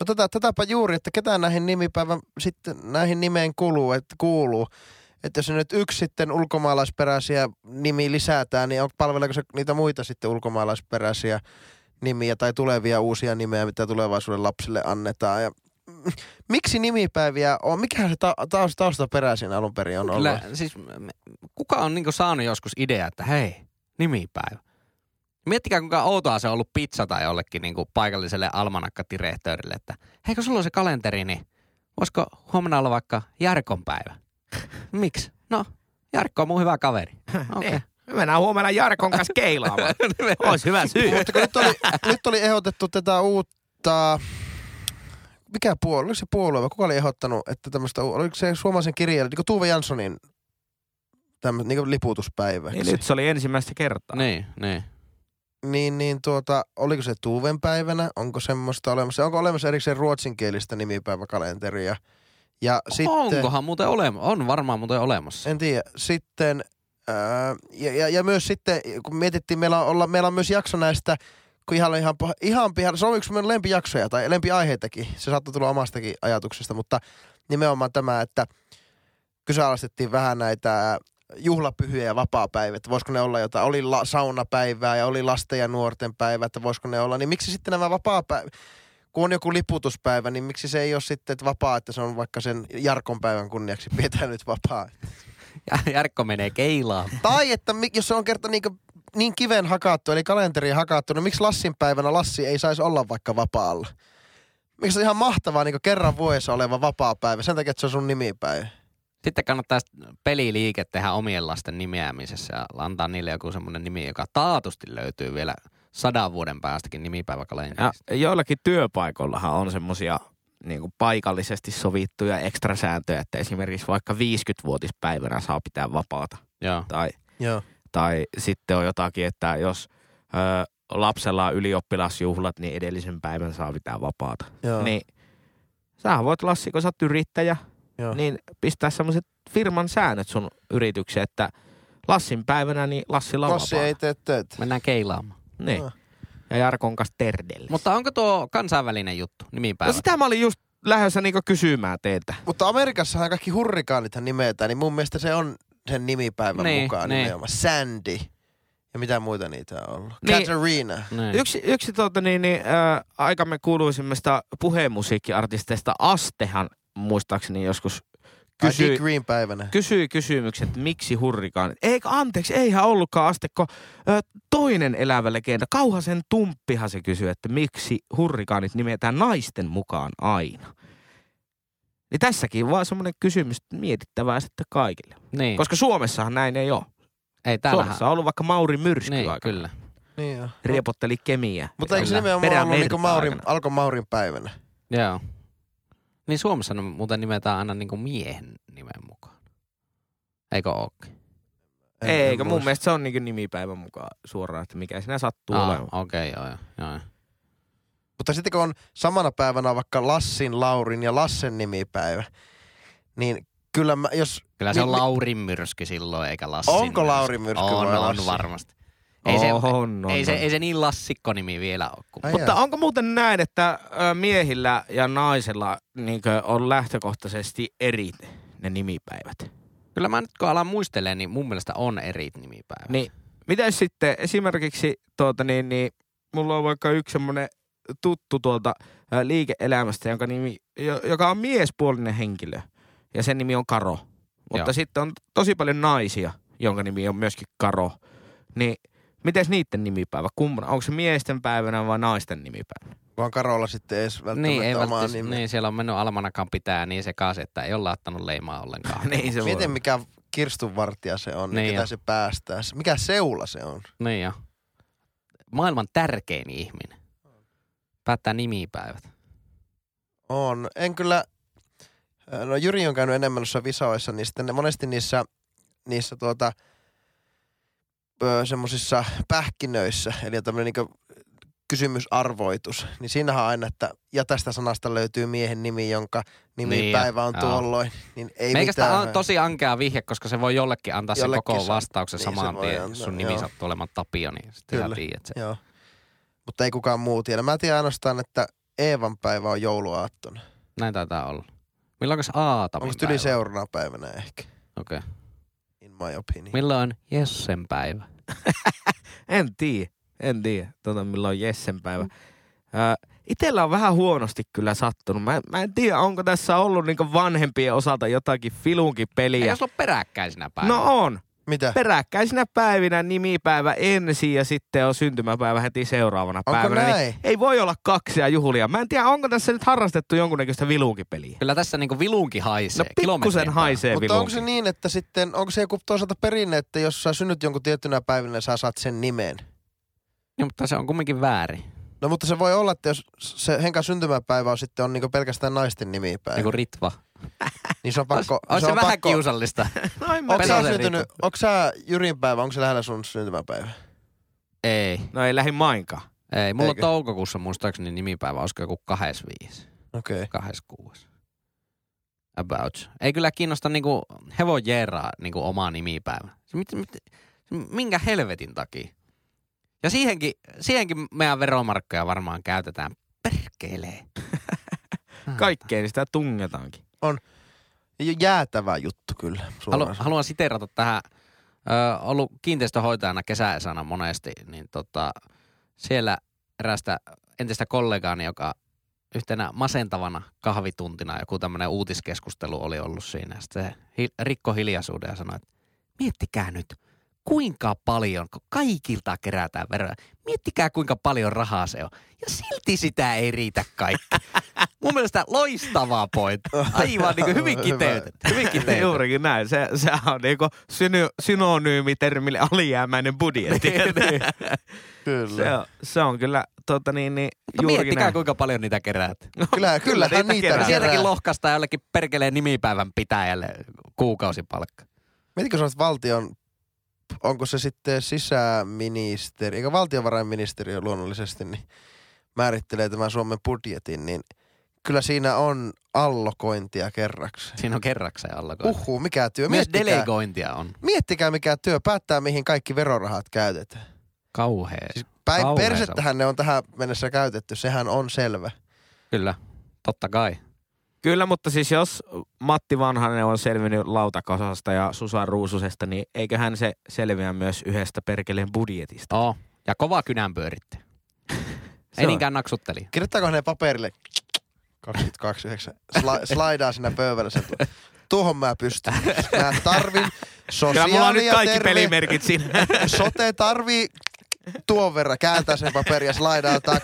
[SPEAKER 2] No tätä, tätäpä juuri, että ketään näihin nimipäivän sitten näihin nimeen kuuluu, että kuuluu. Että jos nyt yksi sitten ulkomaalaisperäisiä nimi lisätään, niin on, palveleeko se niitä muita sitten ulkomaalaisperäisiä nimiä tai tulevia uusia nimeä, mitä tulevaisuuden lapsille annetaan. Ja, miksi nimipäiviä on? Mikä se ta- taus- taustaperäisin alun perin on ollut?
[SPEAKER 1] Kyllä, siis me- kuka on niin saanut joskus idea, että hei, nimipäivä. Miettikää, kuinka outoa se on ollut pizza tai jollekin niin kuin paikalliselle almanakkatirehtöörille, että hei kun sulla on se kalenteri, niin voisiko huomenna olla vaikka Jarkon päivä? Miksi? No, Jarkko on mun hyvä kaveri. Okei. Okay.
[SPEAKER 3] Niin. Me mennään huomenna Jarkon kanssa keilaamaan. Olisi hyvä syy.
[SPEAKER 2] Mutta kun nyt oli, nyt oli ehdotettu tätä uutta, mikä puolue, oliko se puolue vai kuka oli ehdottanut, että tämmöistä, oliko se suomalaisen kirjailija, niin kuin Tuve Janssonin tämmöistä niin liputuspäivä.
[SPEAKER 3] Niin nyt se oli ensimmäistä kertaa.
[SPEAKER 1] Niin, niin.
[SPEAKER 2] Niin, niin tuota, oliko se Tuuven päivänä? Onko semmoista olemassa? Onko olemassa erikseen ruotsinkielistä nimipäiväkalenteria? Ja sitten,
[SPEAKER 1] Onkohan muuten olemassa? On varmaan muuten olemassa.
[SPEAKER 2] en tiedä, sitten, ää, ja, ja, ja, myös sitten, kun mietittiin, meillä on, olla, meillä on myös jakso näistä, kun ihan, ihan, ihan pihalla, se on yksi meidän lempijaksoja tai lempiaiheitakin, se saattaa tulla omastakin ajatuksesta, mutta nimenomaan tämä, että kyseenalaistettiin vähän näitä juhlapyhiä ja vapaa-päivät, että voisiko ne olla jotain, oli la, saunapäivää ja oli lasten ja nuorten päivä, että voisiko ne olla, niin miksi sitten nämä vapaa-päivät, kun on joku liputuspäivä, niin miksi se ei ole sitten että vapaa, että se on vaikka sen Jarkon päivän kunniaksi pidetään nyt vapaa.
[SPEAKER 1] Ja Jarkko menee keilaan.
[SPEAKER 2] Tai että jos se on kerta niin, niin kiven hakattu, eli kalenteriin hakattu, niin miksi Lassin päivänä Lassi ei saisi olla vaikka vapaalla? Miksi se on ihan mahtavaa niin kerran vuodessa oleva vapaa-päivä, sen takia, että se on sun nimipäivä.
[SPEAKER 1] Sitten kannattaa peliliike tehdä omien lasten nimeämisessä ja antaa niille joku semmoinen nimi, joka taatusti löytyy vielä sadan vuoden päästäkin
[SPEAKER 3] Ja
[SPEAKER 1] nimipäiväkalenterista.
[SPEAKER 3] joillakin työpaikoillahan on semmoisia niin kuin paikallisesti sovittuja ekstrasääntöjä, että esimerkiksi vaikka 50-vuotispäivänä saa pitää vapaata.
[SPEAKER 1] Joo.
[SPEAKER 3] Tai,
[SPEAKER 2] Joo.
[SPEAKER 3] tai sitten on jotakin, että jos ö, lapsella on ylioppilasjuhlat, niin edellisen päivän saa pitää vapaata.
[SPEAKER 2] Joo.
[SPEAKER 3] Niin sähän voit Lassi, kun sä oot yrittäjä,
[SPEAKER 2] Joo.
[SPEAKER 3] niin pistää semmoiset firman säännöt sun yritykseen, että Lassin päivänä, niin Lassilla on
[SPEAKER 2] Lassi ei tee töitä.
[SPEAKER 1] Mennään keilaamaan.
[SPEAKER 3] Niin.
[SPEAKER 2] Ah.
[SPEAKER 3] Ja Jarkon kanssa terdelle.
[SPEAKER 1] Mutta onko tuo kansainvälinen juttu, nimipäivä?
[SPEAKER 3] No sitä mä olin just lähdössä niinku kysymään teiltä.
[SPEAKER 2] Mutta Amerikassahan kaikki hurrikaanithan nimetään, niin mun mielestä se on sen nimipäivän
[SPEAKER 1] Niin,
[SPEAKER 2] mukaan
[SPEAKER 1] niin.
[SPEAKER 2] nimenomaan. Sandy. Ja mitä muita niitä on ollut?
[SPEAKER 3] Niin.
[SPEAKER 2] Katarina.
[SPEAKER 1] Niin.
[SPEAKER 3] Yksi, yksi tuota, niin, niin, äh, aikamme kuuluisimmista puheenmusiikkiartisteista Astehan muistaakseni joskus kysyi,
[SPEAKER 2] Green päivänä.
[SPEAKER 3] kysyi kysymyksen, että miksi hurrikaanit. Eikä anteeksi, eihän ollutkaan Asteko. Ö, toinen elävä legenda, Kauhasen Tumppihan se kysyi, että miksi hurrikaanit nimetään naisten mukaan aina. Niin tässäkin vaan semmoinen kysymys mietittävää sitten kaikille.
[SPEAKER 1] niin.
[SPEAKER 3] Koska Suomessahan näin ei ole.
[SPEAKER 1] ei täällähän...
[SPEAKER 3] Suomessa on ollut vaikka Mauri Myrsky
[SPEAKER 1] Niin,
[SPEAKER 3] aika.
[SPEAKER 1] kyllä.
[SPEAKER 2] Niin joo.
[SPEAKER 3] Riepotteli kemiä.
[SPEAKER 2] Mutta eikö se nimenomaan ollut niinku
[SPEAKER 3] verta
[SPEAKER 2] Maurin, alkoi Maurin päivänä?
[SPEAKER 1] Joo. Niin Suomessa ne muuten nimetään aina niinku miehen nimen mukaan. Eikö ookin?
[SPEAKER 2] En-
[SPEAKER 3] Eikö, mun mielestä se on niin nimipäivän mukaan suoraan, että mikä siinä sattuu
[SPEAKER 1] Ah,
[SPEAKER 3] olemaan.
[SPEAKER 1] Okei, okay, joo, joo, joo.
[SPEAKER 2] Mutta sitten kun on samana päivänä vaikka Lassin, Laurin ja Lassen nimipäivä, niin kyllä mä, jos...
[SPEAKER 1] Kyllä se on
[SPEAKER 2] Mi- mi-
[SPEAKER 1] Laurin myrsky silloin, eikä Lassin
[SPEAKER 2] Onko
[SPEAKER 1] myrsky.
[SPEAKER 2] Lauri myrsky
[SPEAKER 1] on,
[SPEAKER 2] vai
[SPEAKER 1] on
[SPEAKER 2] Lassi?
[SPEAKER 1] varmasti. Ei, se,
[SPEAKER 3] on, on,
[SPEAKER 1] ei, se,
[SPEAKER 3] on.
[SPEAKER 1] ei se niin lassikko-nimi vielä ole. Kuin.
[SPEAKER 2] Ai
[SPEAKER 3] Mutta
[SPEAKER 2] jaa.
[SPEAKER 3] onko muuten näin, että miehillä ja naisilla niinkö, on lähtökohtaisesti eri ne nimipäivät?
[SPEAKER 1] Kyllä mä nyt kun alan muistelemaan, niin mun mielestä on eri nimipäivä.
[SPEAKER 3] Niin, miten sitten esimerkiksi, tuota, niin, niin, mulla on vaikka yksi semmoinen tuttu tuolta ä, liike-elämästä, jonka nimi, jo- joka on miespuolinen henkilö. Ja sen nimi on Karo. Mutta
[SPEAKER 1] Joo.
[SPEAKER 3] sitten on tosi paljon naisia, jonka nimi on myöskin Karo. Niin, miten niiden nimipäivä? Kumman? Onko se miesten päivänä vai naisten nimipäivänä?
[SPEAKER 2] Vaan Karolla sitten edes välttämättä
[SPEAKER 1] niin, ei
[SPEAKER 2] omaa
[SPEAKER 1] välttämättä,
[SPEAKER 2] nimeä.
[SPEAKER 1] niin, siellä on mennyt almanakan pitää niin sekaisin, että ei ole laittanut leimaa ollenkaan.
[SPEAKER 3] niin se
[SPEAKER 2] Miten mikä kirstunvartija se on, niin,
[SPEAKER 1] Niin
[SPEAKER 2] ketä
[SPEAKER 1] jo.
[SPEAKER 2] se päästää. Mikä seula se on?
[SPEAKER 1] Niin jo. Maailman tärkein ihminen. Päättää nimipäivät.
[SPEAKER 2] On. En kyllä, no Jyri on käynyt enemmän noissa visoissa, niin sitten ne monesti niissä, niissä tuota, semmoisissa pähkinöissä, eli tämmöinen niin kysymysarvoitus, niin siinähän on aina, että ja tästä sanasta löytyy miehen nimi, jonka nimipäivä on
[SPEAKER 1] Joo.
[SPEAKER 2] tuolloin, niin ei
[SPEAKER 1] Meikästä
[SPEAKER 2] mitään.
[SPEAKER 1] on tosi ankea vihje, koska se voi jollekin antaa sen
[SPEAKER 2] Jollekin
[SPEAKER 1] koko
[SPEAKER 2] saa.
[SPEAKER 1] vastauksen
[SPEAKER 2] Niin,
[SPEAKER 1] samaan
[SPEAKER 2] se
[SPEAKER 1] tien.
[SPEAKER 2] antaa,
[SPEAKER 1] Jos sun nimi
[SPEAKER 2] joo.
[SPEAKER 1] sattuu olemaan Tapio, niin sitten
[SPEAKER 2] Kyllä.
[SPEAKER 1] sä tiedät sen.
[SPEAKER 2] Joo. Mutta ei kukaan muu tiedä. Mä tiedän ainoastaan, että Eevan päivä on jouluaattona.
[SPEAKER 1] Näin taitaa olla. Milloinkas Aatamin
[SPEAKER 2] Onko se
[SPEAKER 1] päivä?
[SPEAKER 2] yli seuraavana päivänä ehkä?
[SPEAKER 1] Okei. Okay.
[SPEAKER 2] My opinion.
[SPEAKER 1] Milloin on Jessen päivä?
[SPEAKER 3] En tiedä. En tiedä, tota, milloin on Jessen päivä. Ö, itellä on vähän huonosti kyllä sattunut. Mä, mä en tiedä, onko tässä ollut niinku vanhempien osalta jotakin filunkin
[SPEAKER 1] Ei
[SPEAKER 3] peliä.
[SPEAKER 1] jos ole peräkkäisinä päivänä.
[SPEAKER 3] No on.
[SPEAKER 2] Mitä?
[SPEAKER 3] peräkkäisinä päivinä nimipäivä ensin ja sitten on syntymäpäivä heti seuraavana
[SPEAKER 2] Onko
[SPEAKER 3] päivänä.
[SPEAKER 2] näin?
[SPEAKER 3] Niin ei voi olla kaksia juhlia. Mä en tiedä, onko tässä nyt harrastettu jonkunnäköistä vilunkipeliä.
[SPEAKER 1] Kyllä tässä niinku vilunki haisee.
[SPEAKER 3] No pikkusen haisee
[SPEAKER 2] Mutta
[SPEAKER 3] vilunki.
[SPEAKER 2] onko se niin, että sitten, onko se joku toisaalta perinne, että jos sä synnyt jonkun tiettynä päivänä, sä saat sen nimen?
[SPEAKER 1] Niin, mutta se on kumminkin väärin.
[SPEAKER 2] No mutta se voi olla, että jos se Henkan syntymäpäivä on sitten on niinku pelkästään naisten nimipäivä,
[SPEAKER 1] Niinku Ritva.
[SPEAKER 2] niin se on pakko.
[SPEAKER 1] Olisi se,
[SPEAKER 2] on
[SPEAKER 1] vähän
[SPEAKER 2] pakko,
[SPEAKER 1] kiusallista.
[SPEAKER 3] No en mä
[SPEAKER 2] Onko sä syntynyt, onko sä Jyrin päivä, onko se lähellä sun syntymäpäivä?
[SPEAKER 1] ei,
[SPEAKER 3] No ei lähi mainkaan.
[SPEAKER 1] ei. Mulla
[SPEAKER 2] Eikö?
[SPEAKER 1] on toukokuussa muistaakseni nimipäivä, olisiko joku 25,
[SPEAKER 2] Okei. Okay.
[SPEAKER 1] 26. About. Ei kyllä kiinnosta niinku hevon jeeraa niinku omaa nimipäivä. Se mit, mit, minkä helvetin takia? Ja siihenkin, siihenkin meidän veromarkkoja varmaan käytetään. Perkelee.
[SPEAKER 3] Kaikkeen sitä tungetaankin.
[SPEAKER 2] Jäätävä juttu kyllä.
[SPEAKER 1] Halu,
[SPEAKER 2] Halu,
[SPEAKER 1] haluan siteerata tähän, ö, ollut kiinteistöhoitajana kesäisänä monesti, niin tota, siellä erästä entistä kollegaani, joka yhtenä masentavana kahvituntina joku tämmöinen uutiskeskustelu oli ollut siinä. Sitten se hi- rikko hiljaisuuden ja sanoi, että miettikää nyt, kuinka paljon, kun kaikilta kerätään veroja, miettikää kuinka paljon rahaa se on. Ja silti sitä ei riitä kaikki. Mun mielestä loistavaa point. Aivan niin kuin hyvin kiteytetty. Hyvin kiteytetty.
[SPEAKER 3] Juurikin näin. Se, se on niinku syny, synonyymi termille alijäämäinen budjetti.
[SPEAKER 2] kyllä.
[SPEAKER 3] se, on, se on kyllä tota niin, niin
[SPEAKER 1] Mutta miettikää,
[SPEAKER 3] näin.
[SPEAKER 1] kuinka paljon niitä keräät.
[SPEAKER 2] Kyllä,
[SPEAKER 3] kyllä
[SPEAKER 2] kyllähän
[SPEAKER 3] niitä
[SPEAKER 2] niitä
[SPEAKER 3] kerää.
[SPEAKER 2] kerää.
[SPEAKER 1] Sieltäkin lohkastaa jollekin perkeleen nimipäivän pitäjälle kuukausipalkka.
[SPEAKER 2] Mietitkö sanoit valtion, onko se sitten sisäministeri, eikä valtiovarainministeriö luonnollisesti, niin määrittelee tämän Suomen budjetin, niin kyllä siinä on allokointia kerraksi.
[SPEAKER 1] Siinä on kerrakseen allakointi.
[SPEAKER 2] Uhu, mikä työ.
[SPEAKER 1] Myös
[SPEAKER 2] Miettikää,
[SPEAKER 1] delegointia on.
[SPEAKER 2] miettikää mikä työ päättää, mihin kaikki verorahat käytetään.
[SPEAKER 1] Kauhea.
[SPEAKER 2] Siis päin
[SPEAKER 1] Kauhea
[SPEAKER 2] persettähän ne on tähän mennessä käytetty, sehän on selvä.
[SPEAKER 1] Kyllä, totta kai.
[SPEAKER 3] Kyllä, mutta siis jos Matti Vanhanen on selvinnyt lautakosasta ja Susa Ruususesta, niin eiköhän se selviä myös yhdestä perkeleen budjetista.
[SPEAKER 1] Oo. Ja kova kynän pyöritti. Ei niinkään naksutteli.
[SPEAKER 2] Kirjoittaako ne paperille 22.9. Sla, slaidaa sinä pöydällä sen. tu- Tuohon mä pystyn. Mä tarvin
[SPEAKER 3] Kyllä mulla on nyt
[SPEAKER 2] sosiaali- ja
[SPEAKER 3] kaikki
[SPEAKER 2] terve-
[SPEAKER 3] pelimerkit siinä.
[SPEAKER 2] Sote tarvii tuon verran kääntää sen paperia slaidaa tak.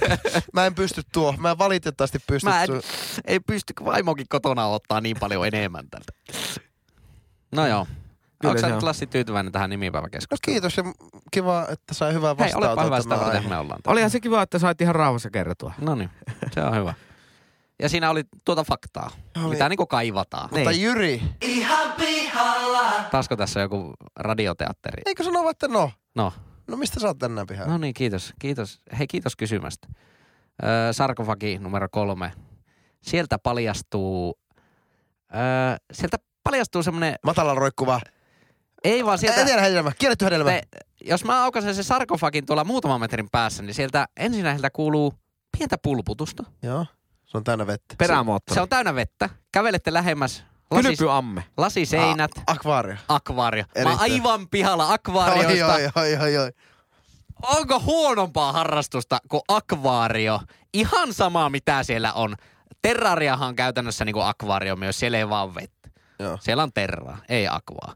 [SPEAKER 2] Mä en pysty tuo. Mä en valitettavasti pysty
[SPEAKER 1] Mä en,
[SPEAKER 2] tuo.
[SPEAKER 1] ei pysty vaimokin kotona ottaa niin paljon enemmän tältä. No joo. Onko sä nyt. Lassi tyytyväinen tähän
[SPEAKER 2] No
[SPEAKER 1] nimipäiväkeskusteluun?
[SPEAKER 2] kiitos ja kiva, että sai hyvää
[SPEAKER 1] Hei, olepa hyvä sitä varten me ollaan.
[SPEAKER 3] Olihan se kiva, että sait ihan rauhassa kertoa.
[SPEAKER 1] No niin, se on hyvä. Ja siinä oli tuota faktaa,
[SPEAKER 2] Oli.
[SPEAKER 1] mitä niinku kaivataan.
[SPEAKER 2] Mutta
[SPEAKER 3] Niin.
[SPEAKER 2] Jyri,
[SPEAKER 1] Taasko tässä joku radioteatteri?
[SPEAKER 2] eikö sanoa, että no?
[SPEAKER 1] No,
[SPEAKER 2] No mistä sä oot tänään pihalla?
[SPEAKER 1] no niin, kiitos. kiitos. Hei, kiitos kysymästä. Öö, sarkofagi numero kolme. Sieltä paljastuu, öö, sieltä paljastuu semmonen,
[SPEAKER 2] Matala roikkuva.
[SPEAKER 1] ei vaan
[SPEAKER 2] Sieltä... Etelä hedelmä, kielletty hedelmä.
[SPEAKER 1] te, jos mä aukasen sen sarkofagin tuolla muutaman metrin päässä, niin sieltä ensinnäkin kuuluu pientä pulputusta.
[SPEAKER 2] Joo, se on täynnä vettä.
[SPEAKER 3] Perämoottori.
[SPEAKER 1] Se on täynnä vettä. Kävelette lähemmäs, lasi,
[SPEAKER 3] Kylpyamme.
[SPEAKER 1] lasiseinät,
[SPEAKER 2] A- akvaario.
[SPEAKER 1] akvaario. Mä
[SPEAKER 2] Erittäin.
[SPEAKER 1] aivan pihalla
[SPEAKER 2] Oi,
[SPEAKER 1] akvaarioista.
[SPEAKER 2] oi, oi, oi, oi.
[SPEAKER 1] Onko huonompaa harrastusta kuin akvaario? Ihan sama mitä siellä on. Terrariahan on käytännössä niinku akvaario myös, siellä ei vaan vettä.
[SPEAKER 2] Joo.
[SPEAKER 1] Siellä on terraa, ei akvaa.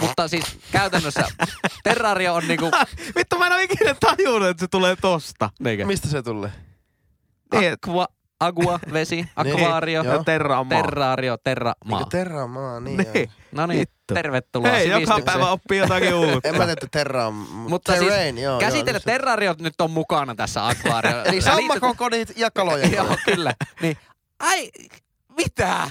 [SPEAKER 1] Mutta siis käytännössä terrario on niinku...
[SPEAKER 3] Vittu mä en ole ikinä tajunnut, että se tulee tosta.
[SPEAKER 1] Niinkö?
[SPEAKER 2] Mistä se tulee?
[SPEAKER 3] Niin,
[SPEAKER 1] Aqua, agua, vesi, akvaario,
[SPEAKER 2] joo.
[SPEAKER 3] Ja terra on maa.
[SPEAKER 1] terrario, terra, maa.
[SPEAKER 2] Niinku terramaa, niin.
[SPEAKER 3] Niin.
[SPEAKER 1] No niin, tervetuloa
[SPEAKER 3] Hei, joka päivä oppii jotakin uutta.
[SPEAKER 2] En mä tiedä, että terra on,
[SPEAKER 1] Mutta siis
[SPEAKER 2] terrain, joo.
[SPEAKER 1] Käsitellä
[SPEAKER 2] joo,
[SPEAKER 1] terrariot nyt on mukana tässä akvaario.
[SPEAKER 2] Eli sammakokodit ja kalojen
[SPEAKER 1] Joo, kyllä. Niin. Ai, mitä?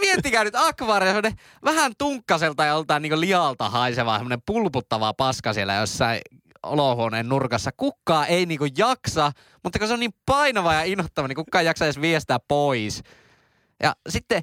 [SPEAKER 1] Miettikää nyt akvaario, semmonen vähän tunkkaselta ja joltain niin lialta haiseva, semmonen pulputtava paska siellä jossain olohuoneen nurkassa. Kukkaa ei niinku jaksa, mutta kun se on niin painava ja inhottava, niin kukaan ei jaksa edes viestää pois. Ja sitten,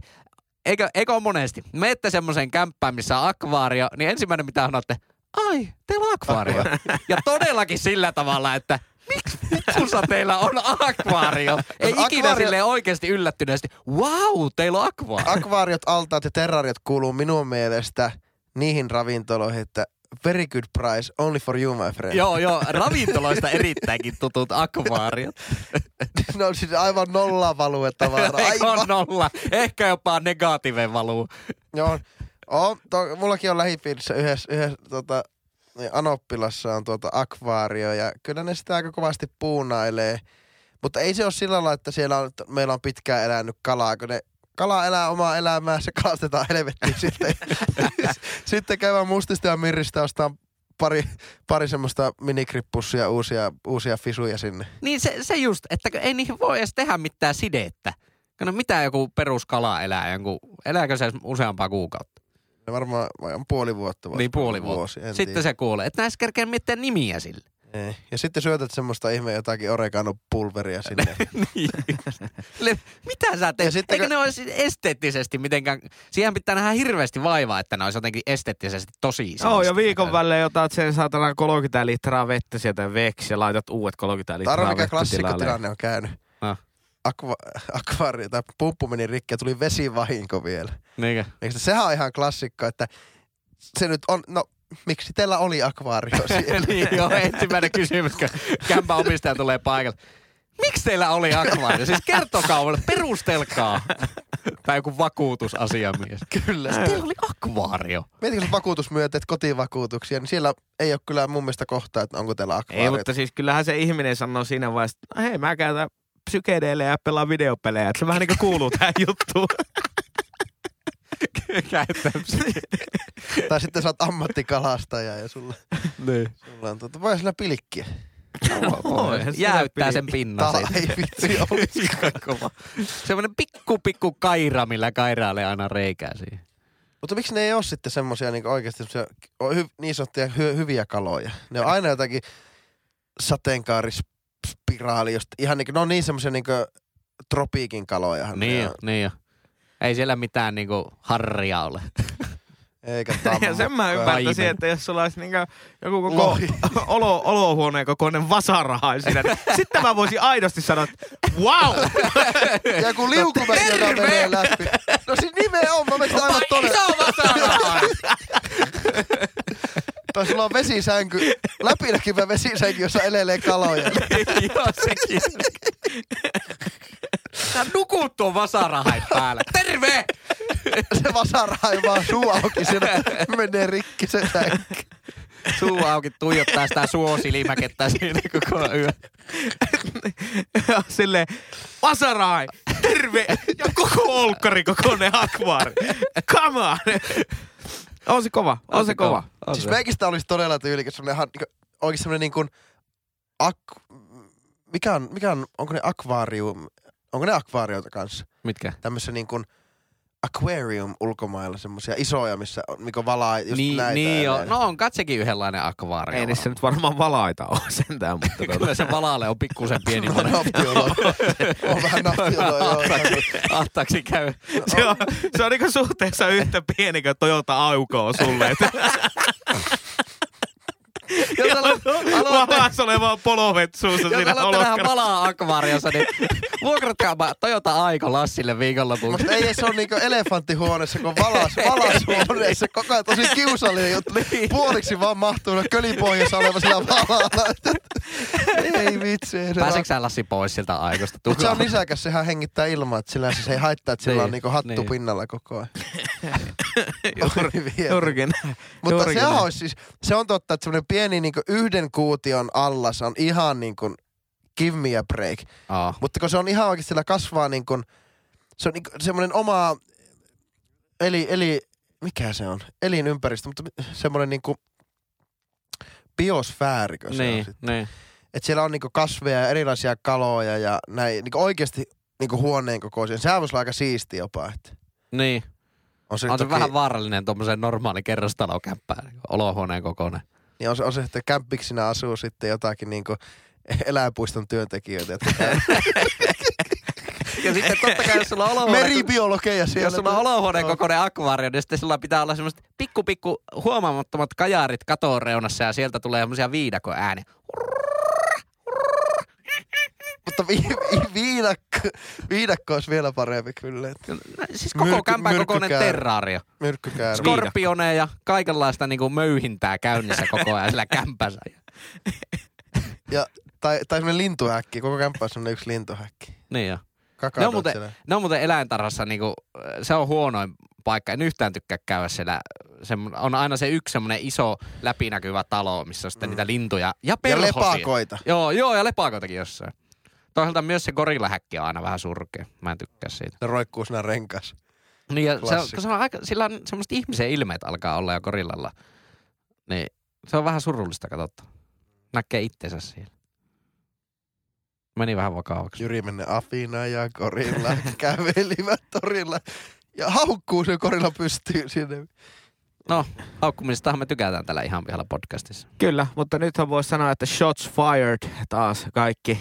[SPEAKER 1] eikö, eikö ole monesti, menette semmoiseen kämppään, missä on akvaario, niin ensimmäinen mitä sanotte, ai, teillä on akvaario. ja todellakin sillä tavalla, että miksi vittussa teillä on akvaario? Ei
[SPEAKER 2] Jos
[SPEAKER 1] ikinä
[SPEAKER 2] akvaario-
[SPEAKER 1] silleen oikeasti yllättyneesti, wow, teillä on akvaario.
[SPEAKER 2] Akvaariot, altaat ja terrariot kuuluu minun mielestä niihin ravintoloihin, että very good price, only for you my friend.
[SPEAKER 1] Joo, joo, ravintoloista erittäinkin tutut akvaariot.
[SPEAKER 2] ne on siis aivan nolla value tavaraa.
[SPEAKER 1] Eikö
[SPEAKER 2] Aivan.
[SPEAKER 1] on nolla? Ehkä jopa negatiivinen valuu.
[SPEAKER 2] Joo. On, to, mullakin on lähipiirissä yhdessä, yhdessä tota, niin Anoppilassa on tuota akvaario ja kyllä ne sitä aika kovasti puunailee. Mutta ei se ole sillä lailla, että siellä on, että meillä on pitkään elänyt kalaa, kun ne kala elää omaa elämää, se kalastetaan helvettiin sitten. sitten käydään mustista ja mirristä ostaa pari, pari semmoista minikrippussia uusia, uusia fisuja sinne.
[SPEAKER 1] Niin se, se just, että ei niihin voi edes tehdä mitään sidettä. No mitä joku peruskala elää, jonkun, elääkö se useampaa kuukautta?
[SPEAKER 2] Ne varmaan vai on puoli vuotta. vai
[SPEAKER 1] Niin puoli
[SPEAKER 2] vuosi,
[SPEAKER 1] vuotta.
[SPEAKER 2] en
[SPEAKER 1] Sitten
[SPEAKER 2] tiedä.
[SPEAKER 1] se kuulee. Että näissä kerkeä mitään nimiä sille.
[SPEAKER 2] Ei. Ja sitten syötät semmoista ihme jotakin oregano-pulveria sinne.
[SPEAKER 1] niin. Le- Mitä sä teet?
[SPEAKER 2] sitten
[SPEAKER 1] Eikö
[SPEAKER 2] kun-
[SPEAKER 1] ne olisi esteettisesti mitenkään... Siihen pitää nähdä hirveästi vaivaa, että ne olisi jotenkin esteettisesti tosi
[SPEAKER 3] Joo, ja viikon välein otat sen saatana 30 litraa vettä sieltä veksi ja laitat uudet 30 litraa
[SPEAKER 2] Arvo, mikä klassikkotilanne on käynyt.
[SPEAKER 1] Ah.
[SPEAKER 2] Akva, akvaari tai pumppu meni rikki ja tuli vesivahinko vielä.
[SPEAKER 1] Niinkö?
[SPEAKER 2] Sehän on ihan klassikko, että se nyt on, no miksi teillä oli akvaario siellä?
[SPEAKER 1] niin, joo, ensimmäinen kysymys, kun kämpän omistaja tulee paikalle. Miksi teillä oli akvaario? Siis kertokaa mulle, perustelkaa. Tai joku vakuutusasiamies.
[SPEAKER 2] Kyllä.
[SPEAKER 1] Teillä oli akvaario.
[SPEAKER 2] Mietitkö jos vakuutusmyönteet kotivakuutuksia, niin siellä ei ole kyllä mun mielestä kohtaa, että onko teillä
[SPEAKER 3] Ei,
[SPEAKER 2] akvaario.
[SPEAKER 3] mutta siis kyllähän se ihminen sanoo siinä vaiheessa, että hei mä käytän psykedeille ja pelaan videopelejä. Että se vähän niin kuin kuuluu tähän juttuun.
[SPEAKER 2] Tai sitten sä oot ammattikalastaja ja sulla,
[SPEAKER 1] niin.
[SPEAKER 2] sulla on tuota, voi sillä pilkkiä.
[SPEAKER 3] Eihän se
[SPEAKER 1] Jäyttää sen pinnan.
[SPEAKER 2] Tai ei vitsi olisi.
[SPEAKER 1] Ihan kova. Semmoinen pikku pikku kaira, millä kairailee aina reikää siihen.
[SPEAKER 2] Mutta miksi ne ei ole sitten semmosia niin oikeasti semmosia, hy, niin sanottuja hy, hyviä kaloja? Ne on aina jotakin sateenkaarispiraali, josta ihan niin, ne on niin semmosia niin tropiikin kaloja.
[SPEAKER 1] Niin jo, niin jo. Ei siellä mitään niinku harria ole.
[SPEAKER 2] Eikä
[SPEAKER 3] Ja sen mä ymmärtäisin, että jos sulla olisi niinku joku koko
[SPEAKER 2] Lohi.
[SPEAKER 3] olo, olohuoneen kokoinen vasaraha siinä, niin sitten mä voisin aidosti sanoa, että wow!
[SPEAKER 2] Ja kun liukumäki, joka
[SPEAKER 1] Terve!
[SPEAKER 2] menee läpi. No siis nimenomaan, mä aivan todella.
[SPEAKER 1] Iso vasara!
[SPEAKER 2] Tai sulla on vesisänky, läpinäkyvä vesisänky, jossa elelee kaloja.
[SPEAKER 1] Joo, sekin. Sä nukut tuon vasarahain päällä. Terve!
[SPEAKER 2] Se vasara ei vaan suu auki, siellä menee rikki se sänky.
[SPEAKER 1] Suu auki tuijottaa sitä suosilimäkettä siinä koko yö.
[SPEAKER 3] Silleen, vasarai, terve! Ja koko olkkari kokoinen akvaari. Come on! On se kova, on, se kova.
[SPEAKER 1] On
[SPEAKER 2] Siis
[SPEAKER 1] se.
[SPEAKER 2] meikistä olisi todella tyylikäs semmonen ihan niinku, oikein semmonen niin kuin ak... Mikä on, mikä on, onko ne akvaarium, onko ne akvaarioita kanssa?
[SPEAKER 1] Mitkä?
[SPEAKER 2] Tämmössä niin kuin aquarium ulkomailla, semmosia isoja, missä on niinku valaa just
[SPEAKER 1] niin,
[SPEAKER 2] näitä.
[SPEAKER 1] niin joo.
[SPEAKER 2] eläimiä.
[SPEAKER 1] No on katsekin yhdenlainen akvaario.
[SPEAKER 3] Ei niissä nyt varmaan valaita ole sentään, mutta
[SPEAKER 1] Kyllä se valaale on pikkusen pieni.
[SPEAKER 2] on naftiolo. on vähän naftiolo, joo.
[SPEAKER 1] Ahtaksi käy.
[SPEAKER 3] se on, se on niinku suhteessa yhtä pieni kuin Toyota Auko on sulle.
[SPEAKER 1] Jos aloit, aloitte,
[SPEAKER 3] Valas olevaa polovetsuussa
[SPEAKER 1] jos
[SPEAKER 3] siinä
[SPEAKER 1] aloitte nähdä
[SPEAKER 3] olokkarassa.
[SPEAKER 1] valaa akvaariossa, niin vuokratkaapa Toyota Aiko Lassille viikonlopuksi.
[SPEAKER 2] Mutta ei se ole niinku elefanttihuoneessa, kun valas, valashuoneessa. Koko ajan tosi kiusallinen juttu.
[SPEAKER 1] Niin.
[SPEAKER 2] Puoliksi vaan mahtuu kölipohjassa oleva sillä valalla. ei vitsi.
[SPEAKER 1] Pääseekö sä Lassi pois siltä Aikosta?
[SPEAKER 2] Mutta se on nisäkäs, sehän hengittää ilmaa, että sillä se ei haittaa, että sillä
[SPEAKER 1] Niin,
[SPEAKER 2] on niinku hattu
[SPEAKER 1] niin.
[SPEAKER 2] pinnalla koko ajan.
[SPEAKER 3] Juuri- näin.
[SPEAKER 2] Mutta sehän
[SPEAKER 3] näin.
[SPEAKER 2] olisi siis, se on totta, että semmoinen pieni niinku yhden kuution allas on ihan niinku give me a break.
[SPEAKER 1] Oh.
[SPEAKER 2] Mutta kun se on ihan oikeasti, sillä kasvaa niin kuin, se on niin semmoinen oma, eli, eli, mikä se on? Elinympäristö, mutta semmoinen niin kuin biosfäärikö se on
[SPEAKER 1] Niin,
[SPEAKER 2] sitten.
[SPEAKER 1] niin.
[SPEAKER 2] Että siellä on niin kasveja ja erilaisia kaloja ja näin, niin oikeasti niin huoneen kokoisia. Sehän voisi olla aika siisti jopa. Että
[SPEAKER 1] Niin.
[SPEAKER 2] On se,
[SPEAKER 1] On se
[SPEAKER 2] toki,
[SPEAKER 1] vähän vaarallinen tuommoisen normaali kerrostalokämppään, olohuoneen kokoinen.
[SPEAKER 2] niin on se, on se, että kämppiksinä asuu sitten jotakin niin kuin eläinpuiston työntekijöitä, jotka käy
[SPEAKER 1] Ja sitten totta kai, jos sulla on olohuone,
[SPEAKER 2] meribiologeja siellä.
[SPEAKER 1] jos sulla on olohuoneen
[SPEAKER 2] On.
[SPEAKER 1] kokoinen akvaario, niin sitten sulla pitää olla semmoiset pikku pikku huomaamattomat kajarit katon reunassa ja sieltä tulee semmoisia viidakon ääniä.
[SPEAKER 2] Mutta vi, vi, viidakko, viidakko olisi vielä parempi kyllä. että
[SPEAKER 1] Siis koko
[SPEAKER 2] Myrkky-
[SPEAKER 1] kämpän kokoinen terraario.
[SPEAKER 2] Myrkkykäärö.
[SPEAKER 1] Skorpioneja ja kaikenlaista niinku möyhintää käynnissä koko ajan sillä kämpässä.
[SPEAKER 2] Ja, tai, tai semmoinen lintuhäkki. Koko kämppä on semmoinen yksi lintuhäkki.
[SPEAKER 1] Niin jo.
[SPEAKER 2] Kakatot
[SPEAKER 1] Ne on muuten-
[SPEAKER 2] siellä.
[SPEAKER 1] Ne on muuten eläintarhassa niinku, se on huonoin paikka. En yhtään tykkää käydä siellä. Semmo- on aina se yksi semmoinen iso läpinäkyvä talo, missä on sitten niitä lintuja ja
[SPEAKER 2] Ja
[SPEAKER 1] perhosia.
[SPEAKER 2] lepakoita.
[SPEAKER 1] Joo, joo, ja lepakoitakin jossain. Toisaalta myös se gorillahäkki on aina vähän surkea. Mä en tykkää siitä.
[SPEAKER 2] Ne roikkuu siinä renkas.
[SPEAKER 1] Niin ja se on,
[SPEAKER 2] Klassikko.
[SPEAKER 1] kun se on aika, sillä on semmoiset ihmisen ilmeet alkaa olla jo gorillalla. Niin se on vähän surullista katsotta. Näkee itsensä siellä. Meni vähän vakavaksi.
[SPEAKER 2] Jyri menne Afina ja Korilla kävelivät torilla. Ja haukkuu se Korilla pystyy sinne.
[SPEAKER 1] No, haukkumisestahan me tykätään tällä ihan pihalla podcastissa.
[SPEAKER 3] Kyllä, mutta nythän voisi sanoa, että shots fired taas kaikki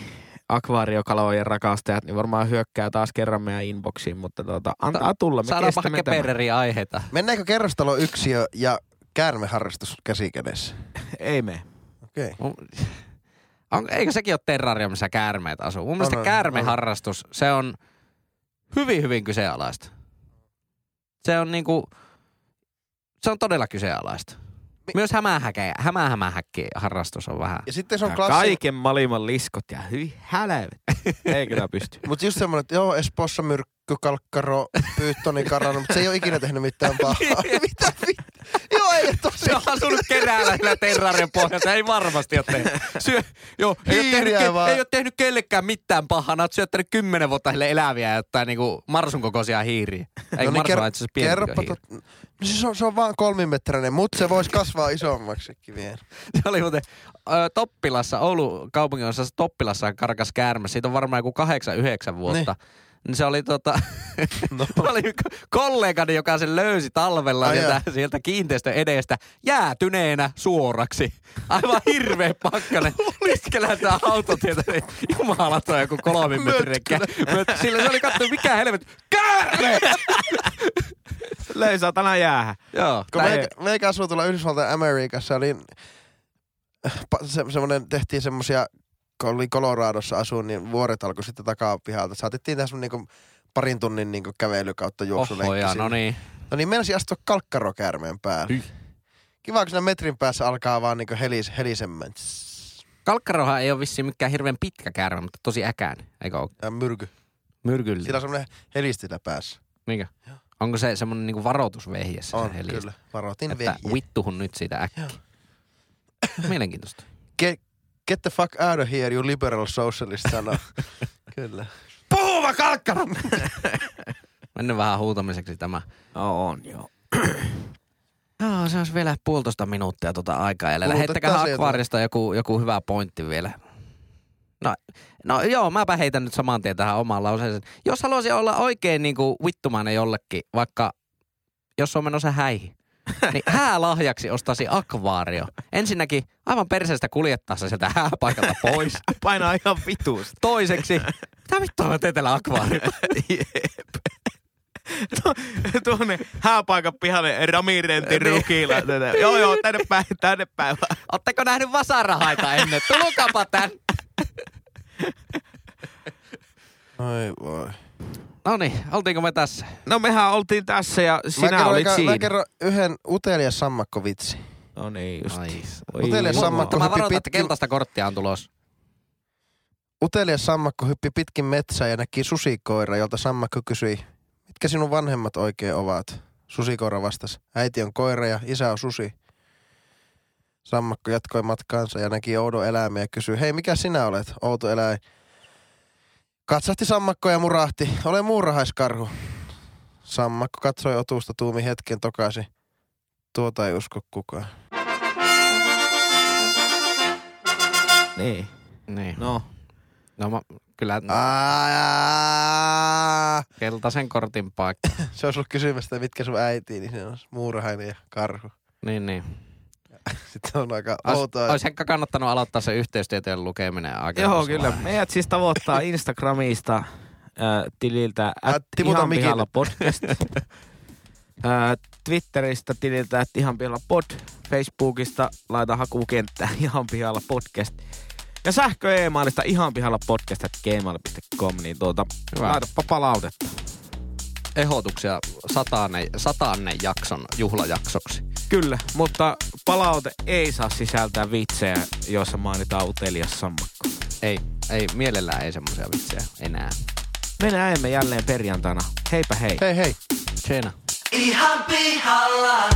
[SPEAKER 3] akvaariokalojen rakastajat, niin varmaan hyökkää taas kerran meidän inboxiin, mutta tota, antaa tulla, me
[SPEAKER 1] kepereriä aiheita.
[SPEAKER 2] Mennäänkö kerrostalo yksiö ja käärmeharrastus käsikädessä?
[SPEAKER 3] Ei me.
[SPEAKER 2] Okei. Okay.
[SPEAKER 1] On, eikö sekin ole terrarium, missä käärmeet asuu? Mun mielestä
[SPEAKER 2] on,
[SPEAKER 1] käärmeharrastus, se on hyvin, hyvin kyseenalaista. Se on niinku, se on todella kyseenalaista. Myös hämähäkä, hämähämähäkki harrastus on vähän.
[SPEAKER 2] Ja sitten se on klassi...
[SPEAKER 3] Kaiken maailman liskot ja hyvin hälvet. Ei kyllä pysty.
[SPEAKER 2] Mutta just semmoinen, että joo, Espoossa myrkky, kalkkaro, pyyttoni karannut, mutta se ei ole ikinä tehnyt mitään pahaa. Mitä vittu? Joo, ei tosi.
[SPEAKER 1] Se on asunut keräällä sillä terrarien pohjalta. Ei varmasti ole tehnyt. Syö, joo, ei, ole tehnyt, ke- ei ole tehnyt kellekään mitään pahaa. Oot syöttänyt kymmenen vuotta sille eläviä ja jotain niinku marsun kokoisia hiiriä. Ei no niin, marsun, itse
[SPEAKER 2] kerropa tot... No siis on, se on vaan kolmimetrinen, mutta se voisi kasvaa isommaksikin vielä.
[SPEAKER 1] Se oli muuten ö, Toppilassa, Oulun kaupungin osassa Toppilassa karkas käärme. Siitä on varmaan joku kahdeksan, yhdeksän vuotta. Niin. Se oli tota,
[SPEAKER 2] No.
[SPEAKER 1] se oli ko- kollegani, joka sen löysi talvella
[SPEAKER 2] Ai
[SPEAKER 1] sieltä, sieltä kiinteistön edestä jäätyneenä suoraksi. Aivan hirveä pakkanen. Keskellä sitä autotietä, niin jumalaton joku kolmimetrinen kä- Möt- Sillä se oli katsoa, mikä helvetti. Käärme!
[SPEAKER 3] Löi satana jäähän.
[SPEAKER 1] Joo.
[SPEAKER 2] Kun meikä, meikä asuu tuolla Yhdysvaltain Amerikassa, niin pa- se, semmonen, tehtiin semmosia, kun oli Coloradossa asuin, niin vuoret alkoi sitten takapihalta. Saatettiin semmonen niinku parin tunnin niinku kävely kautta juoksulenkki.
[SPEAKER 1] Oho, no niin.
[SPEAKER 2] No niin, meinasi astua kalkkarokäärmeen päälle.
[SPEAKER 1] Hyi.
[SPEAKER 2] Kiva, kun siinä metrin päässä alkaa vaan niinku helis, helisemmän.
[SPEAKER 1] Kalkkaroha ei ole vissiin mikään hirveän pitkä käärme, mutta tosi äkäinen. Eikö ole?
[SPEAKER 2] Ja myrky.
[SPEAKER 1] Myrkyllinen.
[SPEAKER 2] Sillä on semmonen helistilä päässä.
[SPEAKER 1] Mikä? Onko se semmoinen niinku varoitusvehje se
[SPEAKER 2] On,
[SPEAKER 1] helistä?
[SPEAKER 2] kyllä. Varoitin
[SPEAKER 1] Että
[SPEAKER 2] vehje.
[SPEAKER 1] vittuhun nyt siitä äkkiä. Mielenkiintoista.
[SPEAKER 2] Get, get the fuck out of here, you liberal socialist sanoo. kyllä.
[SPEAKER 1] Puhuva kalkkaro! Mennään vähän huutamiseksi tämä.
[SPEAKER 3] No, on joo.
[SPEAKER 1] Joo, se olisi vielä puolitoista minuuttia tuota aikaa jäljellä. Heittäkää akvaarista joku, joku hyvä pointti vielä. No, no joo, mäpä heitän nyt saman tien tähän omaan lauseeseen. Jos haluaisin olla oikein niinku vittumainen jollekin, vaikka jos on menossa häihin, niin häälahjaksi ostasi akvaario. Ensinnäkin aivan perseestä kuljettaa se sieltä hääpaikalta pois.
[SPEAKER 3] Painaa ihan vituusta.
[SPEAKER 1] Toiseksi, mitä vittua mä teen tällä akvaariolla?
[SPEAKER 3] Tu- Tuonne hääpaikan pihalle Ramirentin
[SPEAKER 1] Niin.
[SPEAKER 3] rukilla. Tätä. Joo, joo, tänne päin, tänne päin.
[SPEAKER 1] Ootteko nähnyt vasarahaita ennen? Tulukapa tän.
[SPEAKER 2] Oi voi.
[SPEAKER 1] No niin, oltiinko me tässä?
[SPEAKER 3] No mehän oltiin tässä ja
[SPEAKER 2] Mä
[SPEAKER 3] sinä
[SPEAKER 2] kerron,
[SPEAKER 3] olit siinä.
[SPEAKER 2] Mä kerron yhden utelias sammakkovitsi.
[SPEAKER 3] No niin, just.
[SPEAKER 1] Ai.
[SPEAKER 3] Oi,
[SPEAKER 2] Utelias sammakko
[SPEAKER 1] Mä
[SPEAKER 2] hyppi
[SPEAKER 1] varoitan, että
[SPEAKER 2] pitkin,
[SPEAKER 1] keltaista korttia on tulos.
[SPEAKER 2] utelias sammakko hyppi pitkin metsää ja näki susikoira, jolta sammakko kysyi, mitkä sinun vanhemmat oikein ovat? Susikoira vastasi, äiti on koira ja isä on susi. Sammakko jatkoi matkaansa ja näki oudon eläimen ja kysyi, hei mikä sinä olet, outo eläin? Katsahti sammakko ja murahti, ole muurahaiskarhu. Sammakko katsoi otusta tuumi hetken tokasi. Tuota ei usko kukaan.
[SPEAKER 3] Niin.
[SPEAKER 1] Niin.
[SPEAKER 3] No,
[SPEAKER 1] No mä, kyllä
[SPEAKER 2] Aa,
[SPEAKER 1] keltaisen kortin paikka.
[SPEAKER 2] Se olisi ollut kysymästä, mitkä sun äiti, niin se on muurahainen ja karhu.
[SPEAKER 1] niin, niin.
[SPEAKER 2] Sitten on aika
[SPEAKER 1] Ois,
[SPEAKER 2] outoa.
[SPEAKER 1] ois ehkä kannattanut aloittaa se yhteystieteen lukeminen aika
[SPEAKER 3] joo kyllä. Meidät siis tavoittaa Instagramista äh, tililtä
[SPEAKER 2] Ät
[SPEAKER 3] at ihan pihalla podcast. äh, Twitteristä tililtä at ihan pihalla pod. Facebookista laita hakukenttään ihan pihalla podcast. Ja sähkö e-mailista ihan pihalla podcast at gmail.com, niin tuota,
[SPEAKER 1] Hyvä.
[SPEAKER 3] laitapa palautetta.
[SPEAKER 1] Ehdotuksia sataanne, sataanne jakson juhlajaksoksi.
[SPEAKER 3] Kyllä, mutta palaute ei saa sisältää vitsejä, joissa mainitaan utelias sammakko.
[SPEAKER 1] Ei, ei, mielellään ei semmoisia vitsejä enää.
[SPEAKER 3] Me näemme jälleen perjantaina. Heipä hei.
[SPEAKER 2] Hei hei.
[SPEAKER 1] Tjena.
[SPEAKER 4] Ihan pihalla.